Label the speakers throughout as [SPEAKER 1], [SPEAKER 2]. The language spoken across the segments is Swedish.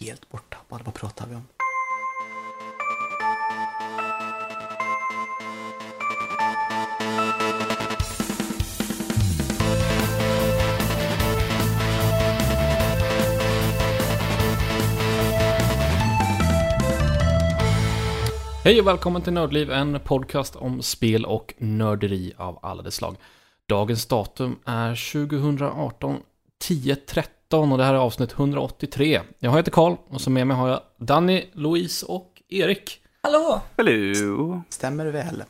[SPEAKER 1] helt borttappad. Vad pratar vi om?
[SPEAKER 2] Hej och välkommen till Nördliv, en podcast om spel och nörderi av alla dess slag. Dagens datum är 2018 10.13 och det här är avsnitt 183. Jag heter Karl och så med mig har jag Danny, Louise och Erik.
[SPEAKER 3] Hallå!
[SPEAKER 4] Hallå!
[SPEAKER 1] Stämmer väl?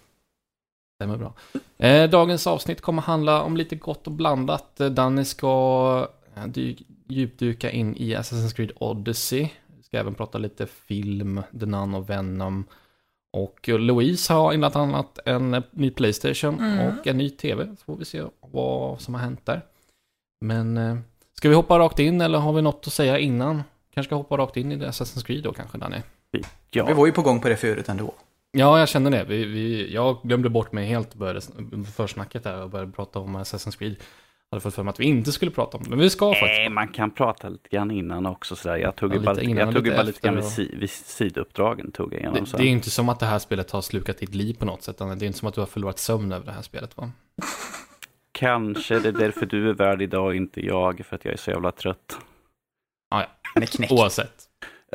[SPEAKER 2] Stämmer bra. Eh, dagens avsnitt kommer handla om lite gott och blandat. Eh, Danny ska eh, djupdyka in i Assassin's Creed Odyssey. Vi ska även prata lite film, The Nun och Venom. Och Louise har innan annat en ny Playstation
[SPEAKER 3] Mm.
[SPEAKER 2] och en ny TV. Så får vi se vad som har hänt där. Men eh, ska vi hoppa rakt in eller har vi något att säga innan? Kanske ska hoppa rakt in i det Assassin's Creed då kanske Danny?
[SPEAKER 1] Vi
[SPEAKER 4] Ja,
[SPEAKER 1] var ju på gång på det förut ändå.
[SPEAKER 2] Ja, jag känner det. Vi, vi, jag glömde bort mig helt började, under försnacket där och började prata om Assassin's Creed. Jag hade fått för mig att vi inte skulle prata om det, men vi ska faktiskt.
[SPEAKER 4] Nej, man kan prata lite grann innan också sådär. Jag tog
[SPEAKER 2] Ja,
[SPEAKER 4] ju
[SPEAKER 2] lite
[SPEAKER 4] bara,
[SPEAKER 2] innan
[SPEAKER 4] jag
[SPEAKER 2] och
[SPEAKER 4] tog ju
[SPEAKER 2] lite
[SPEAKER 4] bara lite grann vid, si, vid sidouppdragen. Tog jag igenom,
[SPEAKER 2] Det, det är inte som att det här spelet har slukat ditt liv på något sätt. Det är inte som att du har förlorat sömn över det här spelet va?
[SPEAKER 4] Kanske det är därför du är värd idag, inte jag, för att jag är så jävla trött.
[SPEAKER 2] Ah, ja.
[SPEAKER 1] Knäckt.
[SPEAKER 2] Oavsett.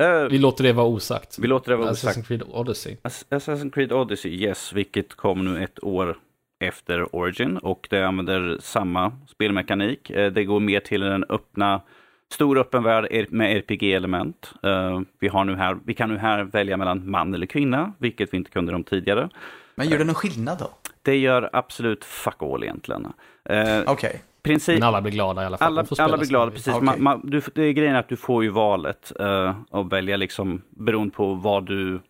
[SPEAKER 4] Uh,
[SPEAKER 2] Vi låter det vara osagt.
[SPEAKER 4] vi låter det vara
[SPEAKER 2] Assassin's
[SPEAKER 4] osagt.
[SPEAKER 2] Creed Odyssey.
[SPEAKER 4] Ass- Assassin's Creed Odyssey, yes, vilket kom nu ett år efter Origin och det använder samma spelmekanik. Eh, Det går mer till den öppna, stor öppen värld med RPG-element. Eh, Vi, har nu här, vi kan nu här välja mellan man eller kvinna, vilket vi inte kunde de tidigare.
[SPEAKER 1] Men gör det någon skillnad då?
[SPEAKER 4] Det gör absolut fuck all egentligen. Eh,
[SPEAKER 1] Okej.
[SPEAKER 4] princip,
[SPEAKER 2] Men alla blir glada i alla fall.
[SPEAKER 4] alla, alla blir glada, precis.
[SPEAKER 1] Okej.
[SPEAKER 4] Man, man, du, det är grejen att du får ju valet uh, att välja liksom beroende på vad du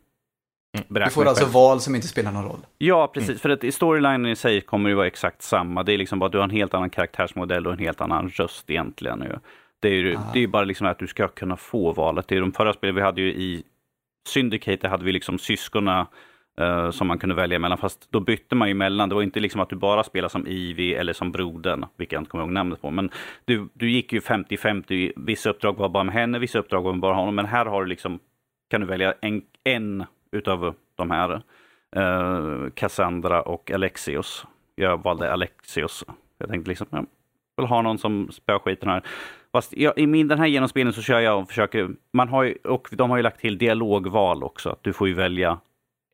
[SPEAKER 4] beräknar
[SPEAKER 1] Du får alltså
[SPEAKER 4] själv.
[SPEAKER 1] val som inte spelar någon roll.
[SPEAKER 4] Ja, precis. För att i storylinen i sig kommer det vara exakt samma. Det är liksom bara att du har en helt annan karaktärsmodell och en helt annan röst egentligen. Ju. Det är ju
[SPEAKER 1] Ah.
[SPEAKER 4] det är ju bara liksom att du ska kunna få valet. Det är de förra spelen vi hade ju i Syndicate, hade vi liksom syskona eh, som man kunde välja mellan. Fast då bytte man ju mellan. Det var inte liksom att du bara spelade som Ivy eller som brodern, vilket jag inte kommer ihåg namnet på. Men du, du gick ju 50-50. Vissa uppdrag var bara med henne, vissa uppdrag var med bara honom. Men här har du liksom, kan du välja en, en utav de här. eh, Cassandra och Alexios. Jag valde Alexios. Jag tänkte liksom, jag vill ha någon som spöar skiten här. Fast jag, i min, den här genomspelningen så kör jag och försöker, man har ju, och de har ju lagt till dialogval också. Att du får ju välja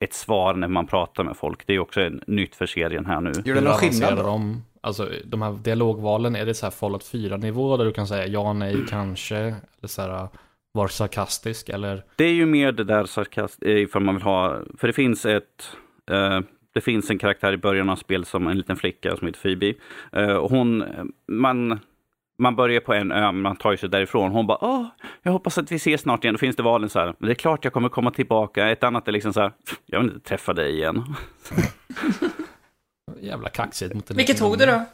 [SPEAKER 4] ett svar när man pratar med folk. Det är också en nytt för serien här nu.
[SPEAKER 1] Gör det någon skillnad
[SPEAKER 2] de? Alltså de här dialogvalen, är det så här Fallout 4-nivå där du kan säga ja, nej, kanske? Eller så här, var sarkastisk eller?
[SPEAKER 4] Det är ju mer det där sarkast, eh, ifall man vill ha, för det finns ett eh, det finns en karaktär i början av spelet som en liten flicka som heter Phoebe. Eh, och hon, man, man börjar på en ö, men man tar sig därifrån. Hon bara, åh, jag hoppas att vi ses snart igen. Då finns det valen så här, men det är klart jag kommer komma tillbaka. Ett annat är liksom så här, jag vill inte träffa dig igen.
[SPEAKER 2] Jävla kaxigt mot
[SPEAKER 3] Vilket tog du då?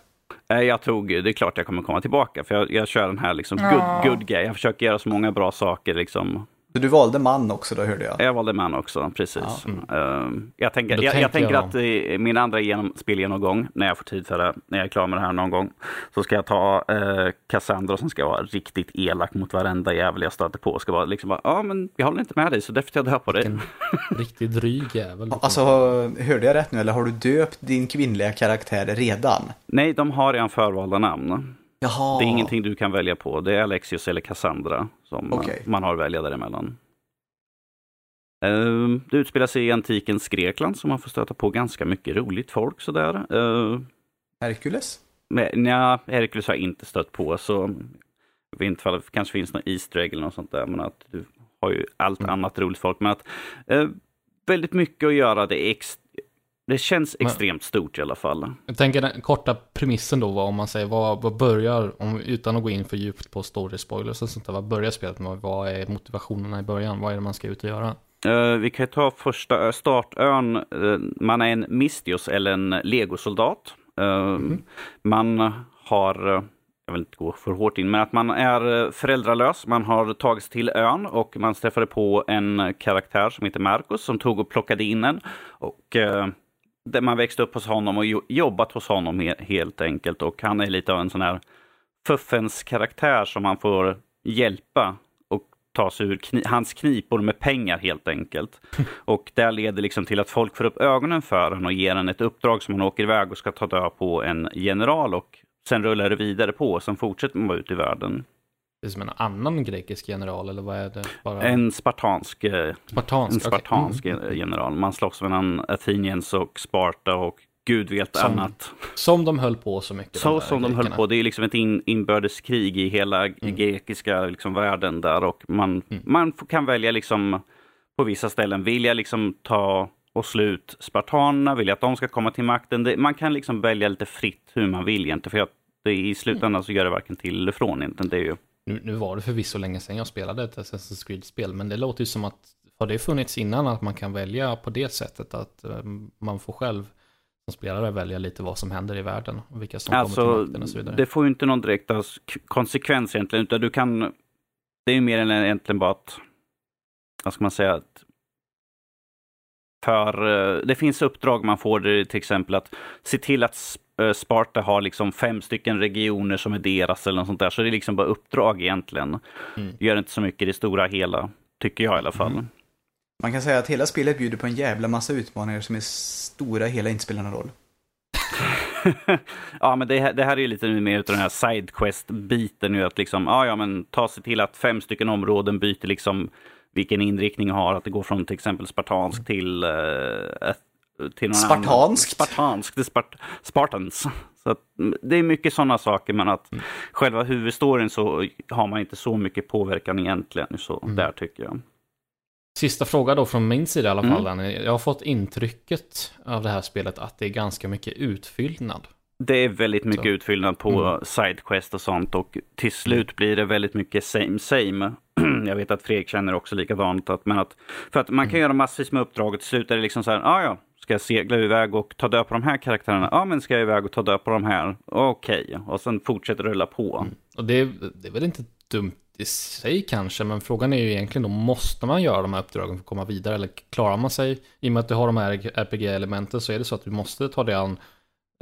[SPEAKER 4] Jag tog, det är klart jag kommer komma tillbaka, för jag, jag kör den här liksom good, good guy. Jag försöker göra så många bra saker liksom.
[SPEAKER 1] Så du valde man också då hörde jag.
[SPEAKER 4] Jag valde man också, precis.
[SPEAKER 2] Ja.
[SPEAKER 4] Ehm, jag tänker, jag, jag
[SPEAKER 2] tänker jag-
[SPEAKER 4] att eh, min andra genom, spelgenomgång, när jag får tid för det, när jag är klar med det här någon gång, så ska jag ta eh, Cassandra som ska vara riktigt elak mot varenda jävel jag stöter på. Ska vara liksom bara, ja men jag håller inte med dig så därför tar jag död på dig.
[SPEAKER 2] Vilken riktigt dryg jävel.
[SPEAKER 1] Alltså, hörde jag rätt nu eller har du döpt din kvinnliga karaktär redan?
[SPEAKER 4] Nej, de har redan förvalda namn.
[SPEAKER 1] Jaha.
[SPEAKER 4] Det är ingenting du kan välja på. Det är Alexios eller Cassandra som
[SPEAKER 1] Okej.
[SPEAKER 4] man har att välja däremellan. Ehm, Det utspelar sig i antikens Grekland så man får stöta på ganska mycket roligt folk sådär. Uh,
[SPEAKER 1] Herkules?
[SPEAKER 4] Men nja, Hercules har jag inte stött på så jag vet inte ifall det kanske finns någon Easter egg eller något sånt där. Men att du har ju allt
[SPEAKER 2] Mm.
[SPEAKER 4] annat roligt folk. Men att eh, väldigt mycket att göra. Det, är ex- det känns
[SPEAKER 2] Men-
[SPEAKER 4] extremt stort i alla fall.
[SPEAKER 2] Jag tänker den korta premissen då, vad om man säger, vad, vad börjar, om, utan att gå in för djupt på story spoilers och sånt där, vad börjar spelet med? Vad är motivationerna i början? Vad är det man ska ut och göra?
[SPEAKER 4] Eh, vi kan ta första ö- startön. Eh, man är en Mistios eller en legosoldat. Eh, Man har, eh, jag vill inte gå för hårt in, men att man är eh, föräldralös. Man har tagit sig till ön och man träffade på en karaktär som heter Marcus som tog och plockade in en. Och eh, där man växte upp hos honom och jo- jobbat hos honom he- helt enkelt. Och han är lite av en sån här fuffens karaktär som man får hjälpa. Och ta sig ur kni hans knipor med pengar helt enkelt. Och det leder liksom till att folk får upp ögonen för honom och ger honom ett uppdrag som han åker iväg och ska ta död på en general och sen rullar det vidare på och sen fortsätter man ut i världen.
[SPEAKER 2] Det är som en annan grekisk general eller vad är det? Bara...
[SPEAKER 4] En spartansk, eh,
[SPEAKER 2] spartansk,
[SPEAKER 4] en spartansk okay. mm. general. Man slåss mellan Athenians och Sparta och gud vet
[SPEAKER 2] som,
[SPEAKER 4] annat.
[SPEAKER 2] Som de höll på så mycket.
[SPEAKER 4] Så som de höll på. Det är liksom ett in, inbördeskrig i hela mm. grekiska liksom, världen där och man, mm. man kan välja liksom på vissa ställen, vill jag liksom ta och slut spartanerna, vill jag att de ska komma till makten? Det, man kan liksom välja lite fritt hur man vill egentligen, för att det, i slutändan så gör det varken till eller från egentligen. Det är ju...
[SPEAKER 2] nu, nu var det förvisso länge sedan jag spelade ett Assassin's Creed-spel, men det låter ju som att har det funnits innan att man kan välja på det sättet att um, man får själv som spelare välja lite vad som händer i världen och vilka som alltså, kommer till makten och så vidare.
[SPEAKER 4] Det får ju inte någon direkt konsekvens egentligen, utan du kan... Det är ju mer än egentligen bara att... Vad ska man säga? Att för eh, det finns uppdrag man får till exempel att se till att eh, Sparta har liksom fem stycken regioner som är deras eller något sånt där. Så det är liksom bara uppdrag egentligen. Mm. Gör inte så mycket i det stora hela, tycker jag i alla fall. Mm.
[SPEAKER 1] Man kan säga att hela spelet bjuder på en jävla massa utmaningar som är stora hela inte spelar någon roll.
[SPEAKER 4] ja, men det, det, här är ju lite mer av den här sidequest-biten nu, att liksom, ja, ja, men ta sig till att fem stycken områden byter liksom vilken inriktning har, att det går från till exempel spartansk till, uh, till någon
[SPEAKER 1] Spartansk?
[SPEAKER 4] Annan. Spartansk, det Spart Spartans. Så att, det är mycket sådana saker, men att mm. själva huvudstoryn så har man inte så mycket påverkan egentligen, så mm. där tycker jag.
[SPEAKER 2] Sista fråga då från min sida i alla fall. Mm. Jag har fått intrycket av det här spelet att det är ganska mycket utfyllnad.
[SPEAKER 4] Det är väldigt mycket så. utfyllnad på mm. Sidequest och sånt och till slut blir det väldigt mycket same same. Jag vet att Fredrik känner också likadant. Att, men att, för att man kan mm. göra massvis med uppdrag och till slut är det liksom så här, ah, ja, ska jag segla iväg och ta död på de här karaktärerna? Ja, men ska jag iväg och ta död på de här? Okej, okay. och sen fortsätter rulla på. Mm.
[SPEAKER 2] Och det är, det är väl inte dumt i sig kanske, men frågan är ju egentligen då, måste man göra de här uppdragen för att komma vidare? Eller klarar man sig, i och med att du har de här RPG-elementen, så är det så att du måste ta dig an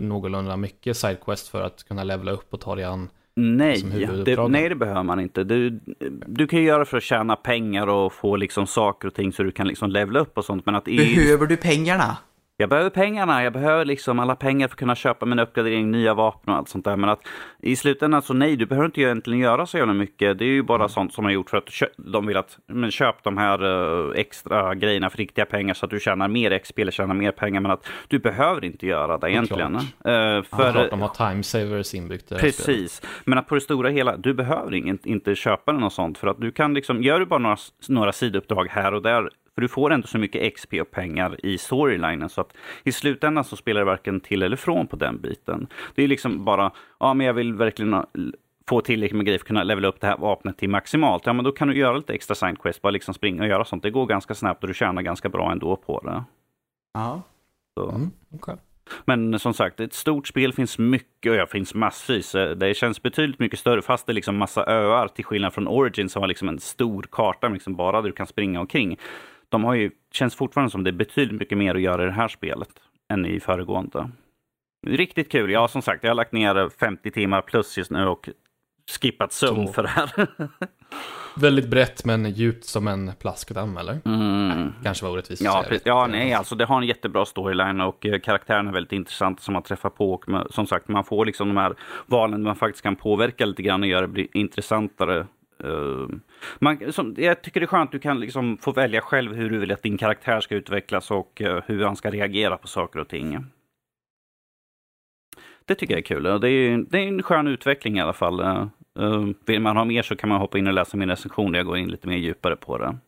[SPEAKER 2] någorlunda mycket sidequest för att kunna levela upp och ta dig an
[SPEAKER 4] Nej, det, nej det behöver man inte. Du, du kan ju göra för att tjäna pengar och få liksom saker och ting så du kan liksom levla upp och sånt. Men att
[SPEAKER 1] i... Behöver du pengarna?
[SPEAKER 4] Jag behöver pengarna, jag behöver liksom alla pengar för att kunna köpa min uppgradering, nya vapen och allt sånt där. Men att i slutändan så nej, du behöver inte egentligen göra så jävla mycket. Det är ju bara mm. sånt som man gjort för att de vill att, men köp de här uh, extra grejerna för riktiga pengar så att du tjänar mer XP eller tjänar mer pengar. Men att du behöver inte göra det egentligen. Uh,
[SPEAKER 2] för, ja, klart, de har time savers inbyggt
[SPEAKER 4] Precis, men att på det stora hela, du behöver ingen, inte köpa något sånt. För att du kan liksom, gör du bara några, några sidouppdrag här och där för du får ändå så mycket XP och pengar i storylinen så att i slutändan så spelar det varken till eller från på den biten. Det är liksom bara, ja men jag vill verkligen få tillräckligt med grejer för att kunna levela upp det här vapnet till maximalt. Ja men då kan du göra lite extra sidequest, bara liksom springa och göra sånt. Det går ganska snabbt och du tjänar ganska bra ändå på det.
[SPEAKER 1] Ja.
[SPEAKER 2] Mm, okay.
[SPEAKER 4] Men som sagt, ett stort spel finns mycket och ja, finns massvis. Det känns betydligt mycket större fast det är liksom massa öar till skillnad från Origin som var liksom en stor karta liksom bara där du kan springa omkring de har ju, känns fortfarande som det är betydligt mycket mer att göra i det här spelet än i föregående. Riktigt kul. Ja, som sagt, jag har lagt ner 50 timmar plus just nu och skippat sömn för det här.
[SPEAKER 2] Väldigt brett men djupt som en plaskdamm eller? Mm. Kanske var orättvist.
[SPEAKER 4] Ja, ja, nej, alltså det har en jättebra storyline och eh, karaktärerna är väldigt intressanta som man träffar på. Och som sagt, man får liksom de här valen man faktiskt kan påverka lite grann och göra det intressantare Uh, man, som, jag tycker det är skönt att du kan liksom få välja själv hur du vill att din karaktär ska utvecklas och uh, hur han ska reagera på saker och ting. Det tycker jag är kul. Det är, det är en skön utveckling i alla fall. Uh, vill man ha mer så kan man hoppa in och läsa min recension där jag går in lite mer djupare på det.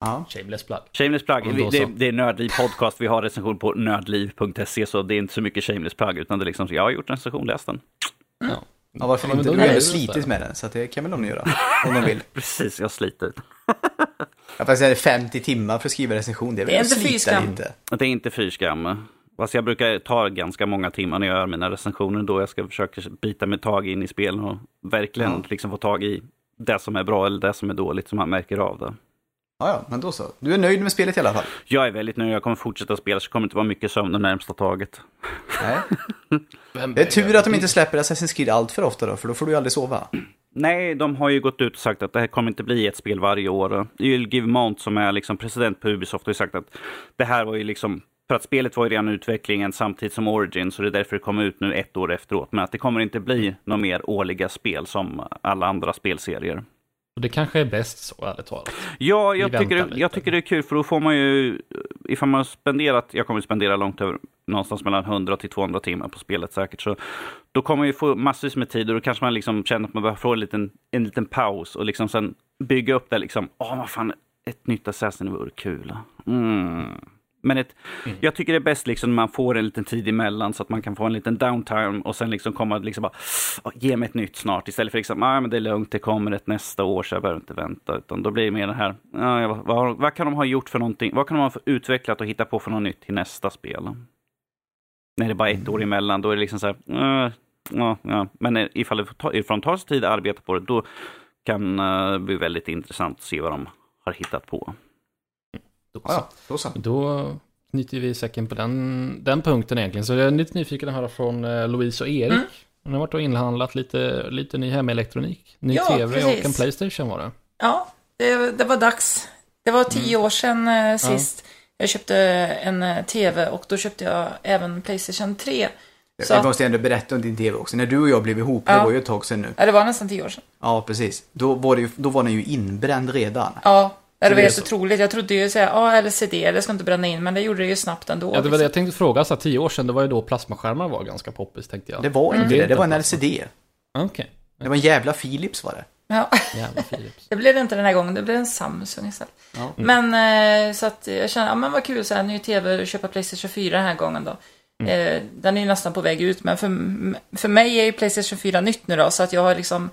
[SPEAKER 2] Ja. Shameless plug.
[SPEAKER 4] Shameless plug. Det, det, är Nördliv podcast. Vi har recension på nördliv.se så det är inte så mycket shameless plug utan det är liksom, jag har gjort en recension, läs den.
[SPEAKER 1] Ja. Ja, varför ja, inte? Du har ju slitit med den, så det kan väl någon göra. Om de vill.
[SPEAKER 4] Precis, jag sliter.
[SPEAKER 1] ja, fast är det 50 timmar för att skriva recension, det är väl det är inte slita lite?
[SPEAKER 4] Det är inte fy skam. Fast jag brukar ta ganska många timmar när jag gör mina recensioner då jag ska försöka bita mig tag in i spelen och verkligen ja. liksom få tag i det som är bra eller det som är dåligt som man märker av det.
[SPEAKER 1] Ja, ja, men då så. Du är nöjd med spelet i alla fall?
[SPEAKER 4] Jag är väldigt nöjd. Jag kommer fortsätta spela så det kommer inte vara mycket sömn det närmsta taget.
[SPEAKER 1] Nej. det är tur att de inte släpper Assassin's Creed allt för ofta då, för då får du ju aldrig sova.
[SPEAKER 4] Nej, de har ju gått ut och sagt att det här kommer inte bli ett spel varje år. Ylgiv Mount som är liksom president på Ubisoft har ju sagt att det här var ju liksom för att spelet var ju redan i utvecklingen samtidigt som Origin, så det är därför det kommer ut nu ett år efteråt. Men att det kommer inte bli några mer årliga spel som alla andra spelserier.
[SPEAKER 2] Och det kanske är bäst så, ärligt talat.
[SPEAKER 4] Ja, jag tycker, det, jag tycker det är kul för då får man ju, ifall man har spenderat, jag kommer spendera långt över, någonstans mellan 100 till 200 timmar på spelet säkert, så då kommer man ju få massvis med tid och då kanske man liksom känner att man behöver få en liten, en liten paus och liksom sen bygga upp det liksom, åh vad fan, ett nytt Assassin vore kul. Mm. Men ett, jag tycker det är bäst liksom när man får en liten tid emellan så att man kan få en liten downtime och sen liksom komma liksom bara, "Åh, ge mig ett nytt snart istället för liksom, ah, men det är lugnt, det kommer ett nästa år så jag behöver inte vänta. Utan då blir det mer det här, ah, vad, vad, vad kan de ha gjort för någonting, vad kan de ha utvecklat och hitta på för något nytt till nästa spel? När det är bara ett år emellan, då är det liksom så här, "Ah, ja, ja. men eh, ifall det tar sig tid att arbeta på det, då kan eh, det bli väldigt intressant att se vad de har hittat på.
[SPEAKER 2] Då,
[SPEAKER 1] Ja, ja, då så.
[SPEAKER 2] då knyter vi säcken på den, den punkten egentligen. Så jag är lite nyfiken att höra från eh, Louise och Erik.
[SPEAKER 3] Mm.
[SPEAKER 2] De har varit och inhandlat lite, lite ny hemelektronik. Ny
[SPEAKER 3] Ja,
[SPEAKER 2] tv och
[SPEAKER 3] precis.
[SPEAKER 2] en Playstation var det.
[SPEAKER 3] Ja, det, det var dags. Det var tio år sedan eh, sist jag köpte en eh, tv och då köpte jag även Playstation 3. Så
[SPEAKER 1] Jag måste ändå berätta om din tv också. När du och jag blev ihop, det
[SPEAKER 3] Ja.
[SPEAKER 1] var ju ett tag sedan nu.
[SPEAKER 3] ja, det var nästan tio år sedan.
[SPEAKER 1] Ja, precis. Då var, det ju, då var den ju inbränd redan.
[SPEAKER 3] Ja, det
[SPEAKER 1] det
[SPEAKER 3] var
[SPEAKER 1] är
[SPEAKER 3] helt
[SPEAKER 1] så.
[SPEAKER 3] otroligt. Jag trodde ju säga, ja, LCD, det ska inte bränna in, men det gjorde det ju snabbt ändå.
[SPEAKER 2] Ja, det var det
[SPEAKER 3] liksom.
[SPEAKER 2] jag tänkte fråga, så här, tio år sedan, det var ju då plasmaskärmar var ganska poppis tänkte jag.
[SPEAKER 1] Det var inte
[SPEAKER 2] Det är
[SPEAKER 1] det, det var en LCD.
[SPEAKER 2] Okej,
[SPEAKER 1] Det var en jävla Philips var det.
[SPEAKER 3] Ja,
[SPEAKER 2] jävla Philips.
[SPEAKER 3] det blev det inte den här gången, det blev en Samsung istället.
[SPEAKER 1] Ja.
[SPEAKER 3] Men eh, så att jag kände, ja men vad kul så här, ny tv köpa Playstation 4 den här gången då. Eh, den är ju nästan på väg ut, men för, för mig är ju Playstation 4 nytt nu då, så att jag har liksom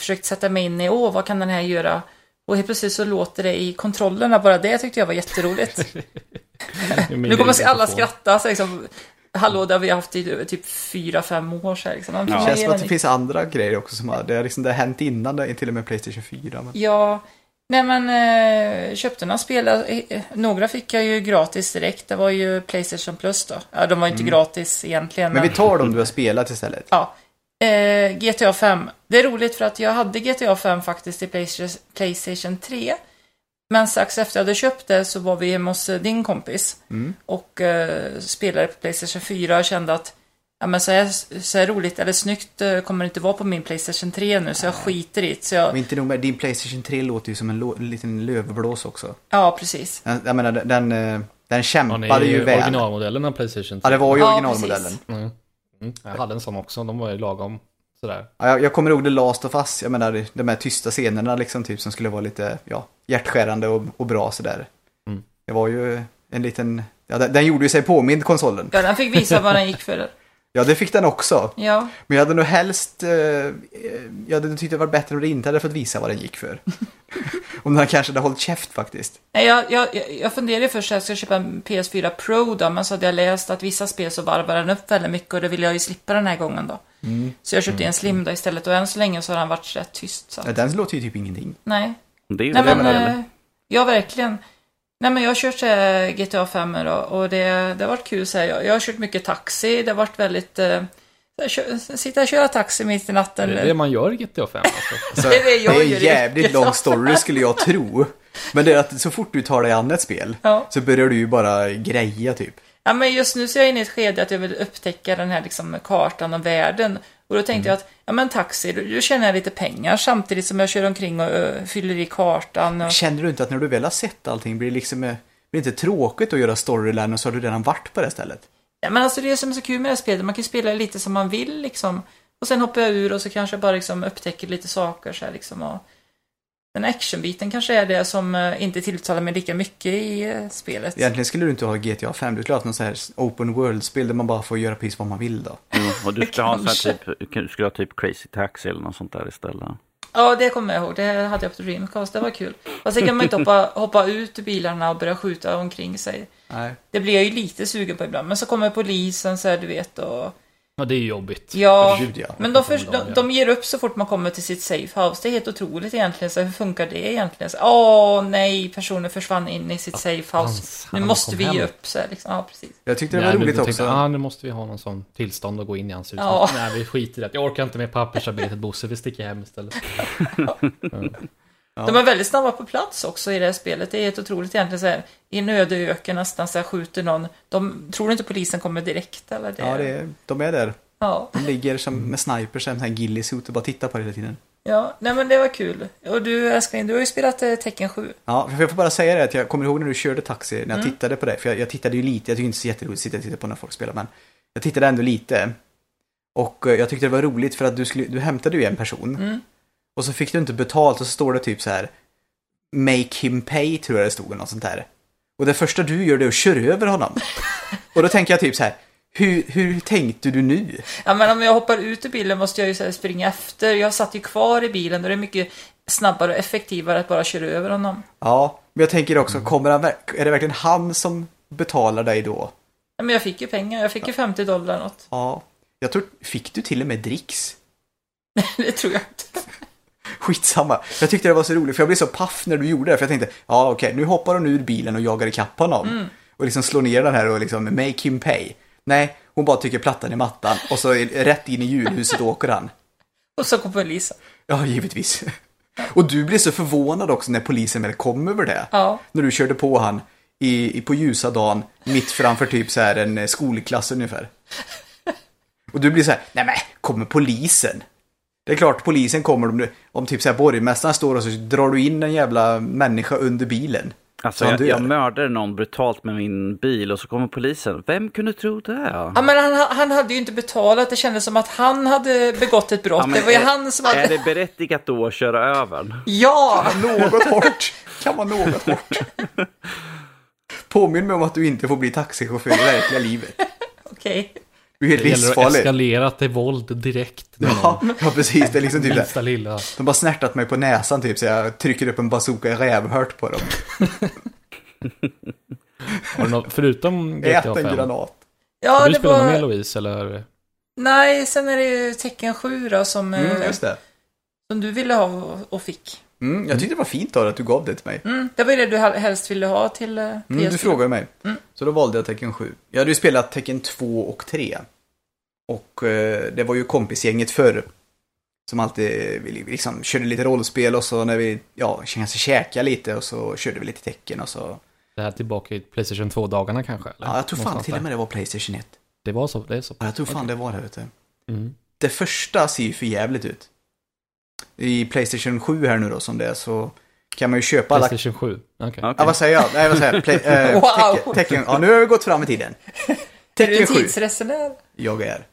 [SPEAKER 3] försökt sätta mig in i, åh, vad kan den här göra? Och helt plötsligt så låter det i kontrollerna, bara det tyckte jag var jätteroligt. nu kommer alla skratta, så liksom, hallå, det har vi haft i typ fyra, fem år så här, liksom. Men
[SPEAKER 4] Ja.
[SPEAKER 1] Det känns som att det finns andra grejer också som har, det har, liksom, det har hänt innan, till och med Playstation 4. Men...
[SPEAKER 3] Ja, nej men eh, köpte några spel. Eh, några fick jag ju gratis direkt. Det var ju Playstation Plus då. Ja, de var ju inte gratis egentligen.
[SPEAKER 1] men vi tar dem du har spelat istället.
[SPEAKER 3] Ja. Eh, GTA 5. Det är roligt för att jag hade GTA 5 faktiskt i Playstation- Playstation 3. Men strax efter jag hade köpt det så var vi hemma hos eh, din kompis.
[SPEAKER 1] Mm.
[SPEAKER 3] Och eh, spelade på Playstation 4 och kände att ja, men så, här, så här roligt eller snyggt eh, kommer det inte vara på min Playstation 3 nu. Så jag skiter i det. Så jag,
[SPEAKER 1] Och inte nog med, din Playstation 3 låter ju som en lo- liten lövblås också.
[SPEAKER 3] ja, precis.
[SPEAKER 1] Den, jag menar, den, den, eh, den
[SPEAKER 2] Ja,
[SPEAKER 1] kämpade
[SPEAKER 2] ni
[SPEAKER 1] ju väl.
[SPEAKER 2] originalmodellen av Playstation
[SPEAKER 1] Ja, det var ju
[SPEAKER 3] Ja,
[SPEAKER 1] originalmodellen.
[SPEAKER 3] precis.
[SPEAKER 2] Mm. Mm. Jag hade en sån också, de var ju lagom sådär.
[SPEAKER 1] Ja, jag, jag kommer ihåg The Last of Us, jag menar de här tysta scenerna liksom typ som skulle vara lite, ja, hjärtskärande och, och bra sådär.
[SPEAKER 2] Mm.
[SPEAKER 1] Det var ju en liten, ja den, den gjorde ju sig påmind konsolen.
[SPEAKER 3] Ja, den fick visa vad den gick för.
[SPEAKER 1] Ja, det fick den också.
[SPEAKER 3] Ja,
[SPEAKER 1] Men jag hade nog helst, eh, eh, jag hade nog tyckt det var bättre om det inte hade fått visa vad den gick för. om den kanske hade hållit käft faktiskt.
[SPEAKER 3] Nej, jag, jag, jag funderade först att jag ska köpa en PS4 Pro då, men så hade jag läst att vissa spel så varvar den upp väldigt mycket och det vill jag ju slippa den här gången då. Så jag köpte en Slim då istället och än så länge så har den varit rätt tyst. Så.
[SPEAKER 1] Ja, den låter ju typ ingenting.
[SPEAKER 3] Nej,
[SPEAKER 4] Det är ju
[SPEAKER 3] Nej
[SPEAKER 4] det
[SPEAKER 3] men, eh, ja verkligen. Nej men jag har kört eh, GTA 5 då och det, det har varit kul så här. Jag, jag har kört mycket taxi, det har varit väldigt... Eh, sitta och köra taxi mitt i natten.
[SPEAKER 2] Det är det man gör i GTA 5 alltså.
[SPEAKER 1] Så,
[SPEAKER 3] Det är det jag
[SPEAKER 1] det är en jävligt lång story skulle jag tro. Men det är att så fort du tar dig an ett spel
[SPEAKER 3] Ja.
[SPEAKER 1] så börjar du ju bara greja typ.
[SPEAKER 3] Ja, men just nu så är jag inne i ett skede att jag vill upptäcka den här liksom, kartan och världen. Och då tänkte jag att, ja men taxi, då, tjänar jag lite pengar samtidigt som jag kör omkring och ö, fyller i kartan. Och...
[SPEAKER 1] Känner du inte att när du väl har sett allting blir det liksom eh, blir det inte tråkigt att göra storyline och så har du redan varit på det stället?
[SPEAKER 3] Ja, men alltså det är som är så kul med det här spelet, man kan ju spela lite som man vill liksom. Och sen hoppar jag ur och så kanske jag bara liksom upptäcker lite saker så här liksom. Och... Den actionbiten kanske är det som eh, inte tilltalar mig lika mycket i eh, spelet.
[SPEAKER 1] Egentligen skulle du inte ha GTA 5, du skulle ha haft någon sån här open world-spel där man bara får göra precis vad man vill då.
[SPEAKER 4] Mm, och du skulle ha, här typ, du skulle ha typ Crazy Taxi eller något sånt där istället.
[SPEAKER 3] Ja, det kommer jag ihåg. Det hade jag på Dreamcast, det var kul. Fast det kan man inte hoppa, hoppa ut ur bilarna och börja skjuta omkring sig.
[SPEAKER 1] Nej.
[SPEAKER 3] Det blir jag ju lite sugen på ibland. Men så kommer polisen så här, du vet, och
[SPEAKER 2] Ja, det är jobbigt.
[SPEAKER 3] Ja,
[SPEAKER 1] Gud, ja.
[SPEAKER 3] men de, för,
[SPEAKER 2] de
[SPEAKER 3] de, ger upp så fort man kommer till sitt safe house. Det är helt otroligt egentligen. Så hur funkar det egentligen? Så, Åh nej, personen försvann in i sitt safe house.
[SPEAKER 2] Hans-
[SPEAKER 3] Nu måste vi
[SPEAKER 2] hem.
[SPEAKER 3] ge upp. Så här, liksom. Ja, precis.
[SPEAKER 1] Jag tyckte det var
[SPEAKER 2] Nej,
[SPEAKER 1] roligt
[SPEAKER 2] nu
[SPEAKER 1] också.
[SPEAKER 2] tänkte ah, nu måste vi ha någon sån tillstånd att gå in i hans hus.
[SPEAKER 3] Ja.
[SPEAKER 2] Nej, vi skiter i det. Jag orkar inte med pappersarbetet, Bosse. Vi sticker hem istället.
[SPEAKER 1] Ja.
[SPEAKER 3] De är väldigt snabba på plats också i det här spelet. Det är helt otroligt egentligen. Så här, I en öde öken nästan så här, skjuter någon. De tror inte polisen kommer direkt eller det?
[SPEAKER 1] Ja, det är, de är där.
[SPEAKER 3] Ja,
[SPEAKER 1] De ligger som med snipers, som en gillisuit och bara tittar på det hela tiden.
[SPEAKER 3] ja. Nej men det var kul. Och du älskling, du har ju spelat eh, Tecken 7.
[SPEAKER 1] Ja, för jag får bara säga det att jag kommer ihåg när du körde taxi, när jag
[SPEAKER 3] Mm.
[SPEAKER 1] tittade på det. För jag, jag tittade ju lite, jag tycker inte så jätteroligt att sitta och titta på när folk spelar, men jag tittade ändå lite. Och eh, jag tyckte det var roligt för att du, skulle, du hämtade ju en person.
[SPEAKER 3] Mm.
[SPEAKER 1] Och så fick du inte betalt och så står det typ så här Make him pay tror jag det stod eller något sånt där. Och det första du gör det är att köra över honom. och då tänker jag typ så här, hur, hur tänkte du nu?
[SPEAKER 3] Ja, men om jag hoppar ut ur bilen måste jag ju springa efter. Jag satt ju kvar i bilen och det är mycket snabbare och effektivare att bara köra över honom.
[SPEAKER 1] Ja, men jag tänker också, kommer han, är det verkligen han som betalar dig då?
[SPEAKER 3] Ja, men jag fick ju pengar. Jag fick ju 50 dollar något.
[SPEAKER 1] Ja, jag tror, fick du till och med dricks?
[SPEAKER 3] det tror jag inte.
[SPEAKER 1] Skitsamma. Jag tyckte det var så roligt för jag blev så paff när du gjorde det. För jag tänkte, ja okej, nu hoppar hon ur bilen och jagar ikapp honom.
[SPEAKER 3] Mm.
[SPEAKER 1] Och liksom slår ner den här och liksom make him pay. Nej, hon bara tycker plattan i mattan och så rätt in i julhuset åker han.
[SPEAKER 3] Och så kom polisen.
[SPEAKER 1] Ja, givetvis. Och du blev så förvånad också när polisen väl kom över det.
[SPEAKER 3] Ja.
[SPEAKER 1] När du körde på han i, på ljusa dagen mitt framför typ så här en skolklass ungefär. Och du blir så här, nej men kommer polisen? Det är klart polisen kommer om, du- om typ så här borgmästaren står och så drar du in en jävla människa under bilen.
[SPEAKER 4] Alltså, jag, jag mördade någon brutalt med min bil och så kommer polisen. Vem kunde tro det?
[SPEAKER 3] Ja, men han, han hade ju inte betalat. Det kändes som att han hade begått ett brott.
[SPEAKER 4] Ja,
[SPEAKER 3] det var ju
[SPEAKER 4] är-
[SPEAKER 3] han som hade...
[SPEAKER 4] Är det berättigat då att köra över?
[SPEAKER 3] Ja!
[SPEAKER 1] Något hårt. Kan vara något hårt. Påminn mig om att du inte får bli taxichaufför i verkliga livet.
[SPEAKER 3] Okej.
[SPEAKER 1] Du är helt
[SPEAKER 2] Det gäller att eskalera till våld direkt.
[SPEAKER 1] Ja, ja, precis. Det är liksom typ det.
[SPEAKER 2] Minsta lilla.
[SPEAKER 1] De har snärtat mig på näsan typ så jag trycker upp en bazooka i rävhört på dem.
[SPEAKER 2] Har du något, förutom GTA
[SPEAKER 1] Ät en
[SPEAKER 2] 5?
[SPEAKER 1] granat.
[SPEAKER 3] Ja,
[SPEAKER 2] Har du
[SPEAKER 3] det
[SPEAKER 2] spelat
[SPEAKER 3] var...
[SPEAKER 2] mer Louise eller?
[SPEAKER 3] Nej, sen är det ju Tecken 7 då som,
[SPEAKER 1] Mm,
[SPEAKER 3] eh,
[SPEAKER 1] just det.
[SPEAKER 3] som du ville ha och fick.
[SPEAKER 1] Mm, jag tyckte det var fint av att du gav det till mig.
[SPEAKER 3] Mm, det var ju det du hel- helst ville ha till eh,
[SPEAKER 1] Mm, du
[SPEAKER 3] PS4.
[SPEAKER 1] frågade mig.
[SPEAKER 3] Mm.
[SPEAKER 1] Så då valde jag Tecken 7. Jag hade ju spelat Tecken 2 och 3. Och eh, det var ju kompisgänget förr. Som alltid vi liksom körde lite rollspel och så när vi, ja, kanske käkade lite och så körde vi lite tecken och så.
[SPEAKER 2] Det här tillbaka i Playstation 2-dagarna kanske? Eller?
[SPEAKER 1] Ja, jag tror fan
[SPEAKER 2] Någonstans
[SPEAKER 1] till och med det var Playstation 1.
[SPEAKER 2] Det var så, det är så.
[SPEAKER 1] Ja, jag tror fan det var det, vet du.
[SPEAKER 2] Mm.
[SPEAKER 1] Det första ser ju för jävligt ut. I Playstation 7 här nu då som det är så kan man ju köpa alla...
[SPEAKER 2] Playstation 7? Okej.
[SPEAKER 4] Okej.
[SPEAKER 1] Ja, vad säger jag? Nej, vad säger jag? Play, eh,
[SPEAKER 3] Wow.
[SPEAKER 1] tecken, tecken, ja, nu har vi gått fram i tiden.
[SPEAKER 3] Är du
[SPEAKER 1] Tecken
[SPEAKER 3] en
[SPEAKER 1] 7.
[SPEAKER 3] tidsresenär?
[SPEAKER 1] Jag är.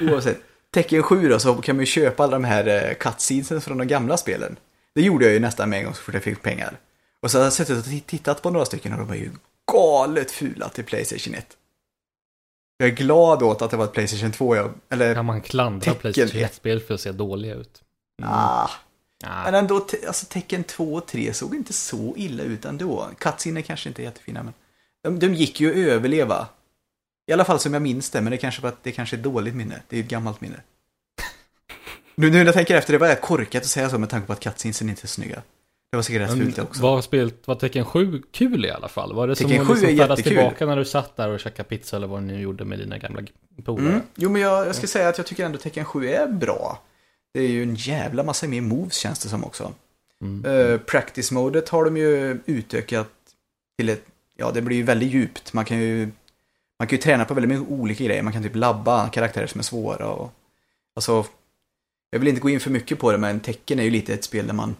[SPEAKER 1] Oavsett. Tecken 7 då, så kan man ju köpa alla de här eh, cutscenesen från de gamla spelen. Det gjorde jag ju nästan med en gång så fort jag fick pengar. Och så har jag suttit och tittat på några stycken och de var ju galet fula till Playstation 1. Jag är glad åt att det var ett Playstation 2, jag, eller...
[SPEAKER 2] Kan man klandra Playstation
[SPEAKER 1] ett.
[SPEAKER 2] 1-spel för att se dåliga ut? Mm.
[SPEAKER 1] Ah,
[SPEAKER 2] Ah.
[SPEAKER 1] men ändå, alltså Tecken 2 och 3 såg inte så illa ut ändå. Cutscener kanske inte är jättefina, men de, de gick ju att överleva. I alla fall som jag minns det, men det kanske var att det kanske är ett dåligt minne. Det är ett gammalt minne. Nu, nu när jag tänker efter, det var rätt korkat att säga så med tanke på att cutscenesen inte är snygga. Det var säkert rätt fult också.
[SPEAKER 2] Var, spelet, var Tekken 7 kul i alla fall? Var det
[SPEAKER 1] Tekken
[SPEAKER 2] som
[SPEAKER 1] 7
[SPEAKER 2] att liksom
[SPEAKER 1] är
[SPEAKER 2] färdas tillbaka när du satt där och käkade pizza eller vad ni nu gjorde med dina gamla polare?
[SPEAKER 1] Mm. Jo, men jag, jag ska säga att jag tycker ändå Tekken 7 är bra. Det är ju en jävla massa mer moves känns det som också.
[SPEAKER 2] Mm.
[SPEAKER 1] Uh, Practice-modet har de ju utökat till ett, ja det blir ju väldigt djupt. Man kan ju, man kan ju träna på väldigt mycket olika grejer. Man kan typ labba karaktärer som är svåra och, alltså, jag vill inte gå in för mycket på det men Tekken är ju lite ett spel där man,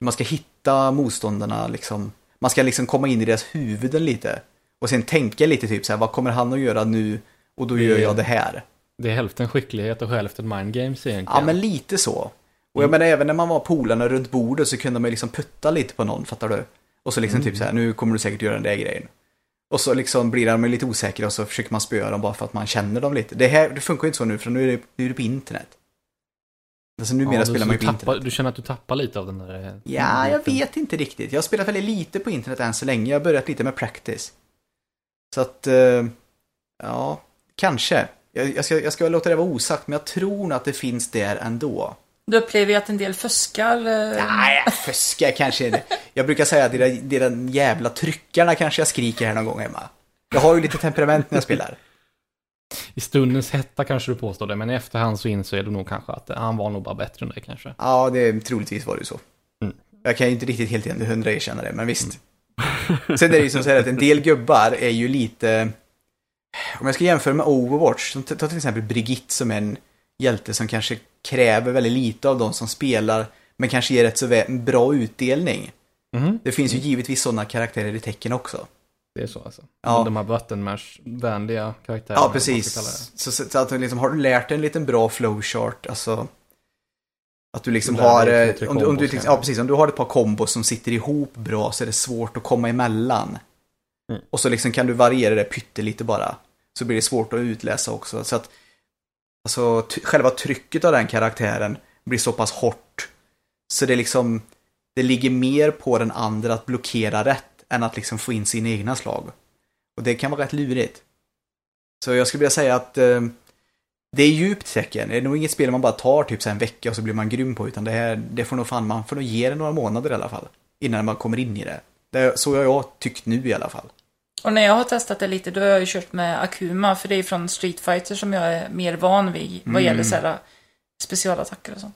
[SPEAKER 1] man ska hitta motståndarna liksom, man ska liksom komma in i deras huvuden lite. Och sen tänka lite typ så här, vad kommer han att göra nu? Och då gör jag det här.
[SPEAKER 2] Det är hälften skicklighet och hälften mind games egentligen.
[SPEAKER 1] Ja, men lite så. Och jag menar, även när man var polarna runt bordet så kunde man liksom putta lite på någon, fattar du? Och så liksom typ så här, nu kommer du säkert göra den där grejen. Och så liksom blir de lite osäkra och så försöker man spöa dem bara för att man känner dem lite. Det här det funkar ju inte så nu, för nu är det, nu är det på internet. Alltså numera
[SPEAKER 2] Ja,
[SPEAKER 1] spelar man ju
[SPEAKER 2] du,
[SPEAKER 1] på
[SPEAKER 2] tappar,
[SPEAKER 1] internet.
[SPEAKER 2] du känner att du tappar lite av den där... eh,
[SPEAKER 1] Ja, jag vet inte riktigt. Jag har spelat väldigt lite på internet än så länge. Jag har börjat lite med practice. Så att, eh, ja, kanske. Jag, jag, ska, jag ska låta det vara osagt, men jag tror att det finns där ändå.
[SPEAKER 3] Du upplever ju att en del fuskar. eh,
[SPEAKER 1] Nej, fuska kanske inte. Jag brukar säga att det är, det är den jävla tryckarna kanske jag skriker här någon gång hemma. Jag har ju lite temperament när jag spelar.
[SPEAKER 2] I stundens hetta kanske du påstår det, men i efterhand så inser du nog kanske att han var nog bara bättre än dig kanske.
[SPEAKER 1] Ja, det, troligtvis var det så.
[SPEAKER 2] Mm.
[SPEAKER 1] Jag kan ju inte riktigt helt till hundra erkänna det, men visst. Sen är det ju som så här att en del gubbar är ju lite... Om jag ska jämföra med Overwatch, ta till exempel Brigitte som är en hjälte som kanske kräver väldigt lite av de som spelar, men kanske ger rätt så bra utdelning.
[SPEAKER 2] Mhm.
[SPEAKER 1] Det finns ju givetvis sådana karaktärer i tecken också.
[SPEAKER 2] Det är så alltså.
[SPEAKER 1] Ja.
[SPEAKER 2] De här vattenmash-vänliga karaktärerna.
[SPEAKER 1] Ja, precis. Så, så, att du liksom, har du lärt dig en liten bra flowchart, alltså att du liksom har, eh, om du, om du, ja precis, om du har ett par kombos som sitter ihop bra så är det svårt att komma emellan.
[SPEAKER 2] Mm.
[SPEAKER 1] Och så liksom kan du variera det pyttelite bara. Så blir det svårt att utläsa också. Så att, alltså själva trycket av den karaktären blir så pass hårt. Så det liksom, det ligger mer på den andra att blockera rätt än att liksom få in sina egna slag. Och det kan vara rätt lurigt. Så jag skulle vilja säga att eh, det är djupt tecken. Det är nog inget spel man bara tar typ så här en vecka och så blir man grym på. Utan det, här, det får nog fan, man får nog ge det några månader i alla fall. Innan man kommer in i det det så har jag tyckt nu i alla fall.
[SPEAKER 3] Och när jag har testat det lite, då har jag ju kört med Akuma, för det är från Street Fighter som jag är mer van vid vad
[SPEAKER 1] Mm.
[SPEAKER 3] gäller så här, specialattacker och sånt.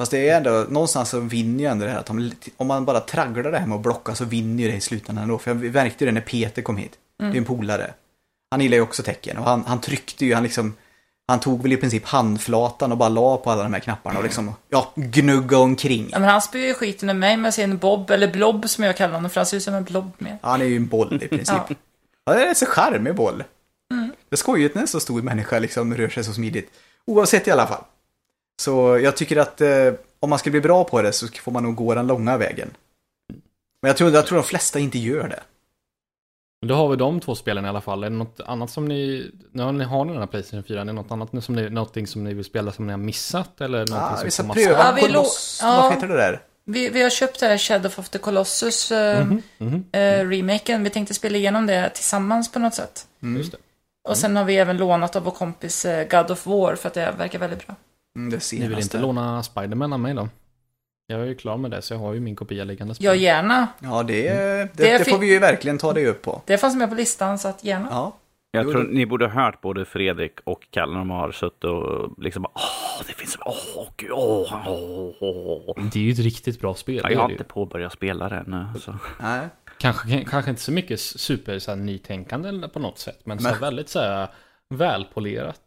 [SPEAKER 1] Fast det är ändå, någonstans så vinner ju ändå det här att om, om man bara tragglar det här med att blocka så vinner ju det i slutändan ändå. För jag märkte ju det när Peter kom hit. Det är en polare. Han gillar ju också tecken och han, han tryckte ju, han liksom han tog väl i princip handflatan och bara la på alla de här knapparna och liksom, ja, gnugga omkring.
[SPEAKER 3] Ja, men han spyr ju skiten ur mig med sin bob, eller blob som jag kallar honom, för han ser ut som en blob mer.
[SPEAKER 1] Ja, han är ju en boll i princip.
[SPEAKER 3] Ja.
[SPEAKER 1] Ja, det är en så charmig boll. Det är skojigt när en så stor människa liksom rör sig så smidigt. Oavsett i alla fall. Så jag tycker att eh, om man ska bli bra på det så får man nog gå den långa vägen. Men jag tror, jag tror de flesta inte gör det.
[SPEAKER 2] Då har vi de två spelen i alla fall. Är det något annat som ni, nu har ni har ni den här Playstation 4, är det något annat nu som ni, någonting som ni vill spela som ni har missat? Eller någonting
[SPEAKER 1] Ja,
[SPEAKER 2] som
[SPEAKER 1] vi ska pröva
[SPEAKER 3] Ja, vi lo-
[SPEAKER 1] Koloss...
[SPEAKER 3] ja.
[SPEAKER 1] Vad heter det där?
[SPEAKER 3] Vi, vi har köpt det här Shadow of the Colossus eh,
[SPEAKER 2] Mhm, mhm.
[SPEAKER 3] eh, remaken. Vi tänkte spela igenom det tillsammans på något sätt.
[SPEAKER 2] Just det.
[SPEAKER 3] Och sen har vi även lånat av vår kompis eh, God of War för att det verkar väldigt bra.
[SPEAKER 1] Mm, det
[SPEAKER 2] Ni vill inte låna Spiderman av mig då? Jag är ju klar med det, så jag har ju min kopia liggandes.
[SPEAKER 3] Ja, gärna.
[SPEAKER 1] Ja, det, det,
[SPEAKER 3] Det
[SPEAKER 1] det
[SPEAKER 3] fi-
[SPEAKER 1] får vi ju verkligen ta dig upp på.
[SPEAKER 3] Det fanns med på listan, så att gärna.
[SPEAKER 1] Ja.
[SPEAKER 4] Jag tror
[SPEAKER 1] det-
[SPEAKER 4] ni borde ha hört både Fredrik och Kalle när de har suttit och liksom bara, åh, det finns, åh, gud, åh, åh, åh.
[SPEAKER 2] Det är ju ett riktigt bra spel.
[SPEAKER 4] Ja,
[SPEAKER 2] det
[SPEAKER 4] jag har
[SPEAKER 2] det
[SPEAKER 4] inte påbörjat spela det ännu. Så.
[SPEAKER 1] Nej.
[SPEAKER 2] Kanske, kanske inte så mycket super så här, nytänkande på något sätt, men, så här,
[SPEAKER 1] Men-
[SPEAKER 2] väldigt så här, välpolerat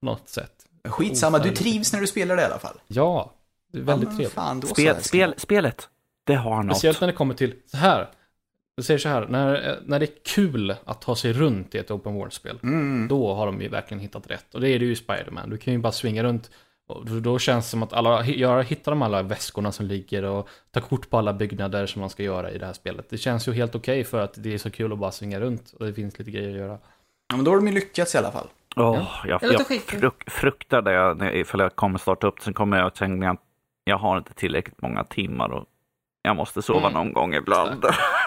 [SPEAKER 2] på något sätt.
[SPEAKER 1] Skitsamma, du trivs när du spelar det i alla fall.
[SPEAKER 2] Ja, det är väldigt
[SPEAKER 1] ja,
[SPEAKER 2] trevligt.
[SPEAKER 1] Fan,
[SPEAKER 4] Spel, spel, spelet, det har något.
[SPEAKER 2] Speciellt när det kommer till så här. Jag säger så här, när, när det är kul att ta sig runt i ett open world-spel,
[SPEAKER 1] Mm.
[SPEAKER 2] då har de ju verkligen hittat rätt. Och det är det ju i Spider-Man. Du kan ju bara svinga runt. Och då- känns det som att alla, jag hittar de alla väskorna som ligger och tar kort på alla byggnader som man ska göra i det här spelet. Det känns ju helt okej för att det är så kul att bara svinga runt och det finns lite grejer att göra.
[SPEAKER 1] Ja, men då har de ju lyckats i alla fall.
[SPEAKER 4] Jag
[SPEAKER 3] Det låter
[SPEAKER 4] jag
[SPEAKER 3] skitkul.
[SPEAKER 4] fruk, fruktar det jag- ifall jag kommer starta upp. Sen kommer jag att tänka att jag har inte tillräckligt många timmar och jag måste sova
[SPEAKER 2] Mm.
[SPEAKER 4] någon gång ibland.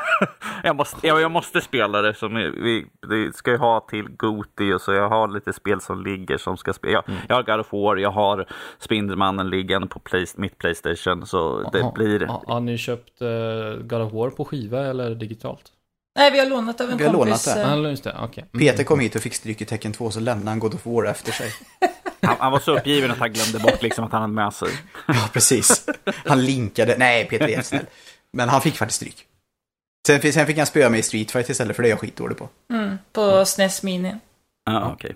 [SPEAKER 4] jag, måste, jag, jag måste spela det som vi, vi ska jag ha till Goti och så jag har lite spel som ligger som ska spela. Jag,
[SPEAKER 2] Mm.
[SPEAKER 4] jag har God of War, jag har Spindelmannen liggande på play, mitt Playstation så det
[SPEAKER 2] Har-
[SPEAKER 4] blir...
[SPEAKER 2] Har, har ni köpt uh, God of War på skiva eller digitalt?
[SPEAKER 3] Nej, vi har lånat av en
[SPEAKER 1] Vi har
[SPEAKER 3] kompis.
[SPEAKER 1] lånat det.
[SPEAKER 2] just det. Okej. Mm.
[SPEAKER 1] Peter kom hit och fick stryk i tecken 2 så lämnade han God of War efter sig.
[SPEAKER 4] Han, han var så uppgiven att han glömde bort liksom att han hade med sig.
[SPEAKER 1] Ja, precis. Han linkade. Nej, Peter är jättesnäll. Men han fick faktiskt stryk. Sen, sen fick han spöa mig i Street Fighter istället för det är jag skitdålig på.
[SPEAKER 3] Mm, på SNES Mini.
[SPEAKER 4] Ja, okej.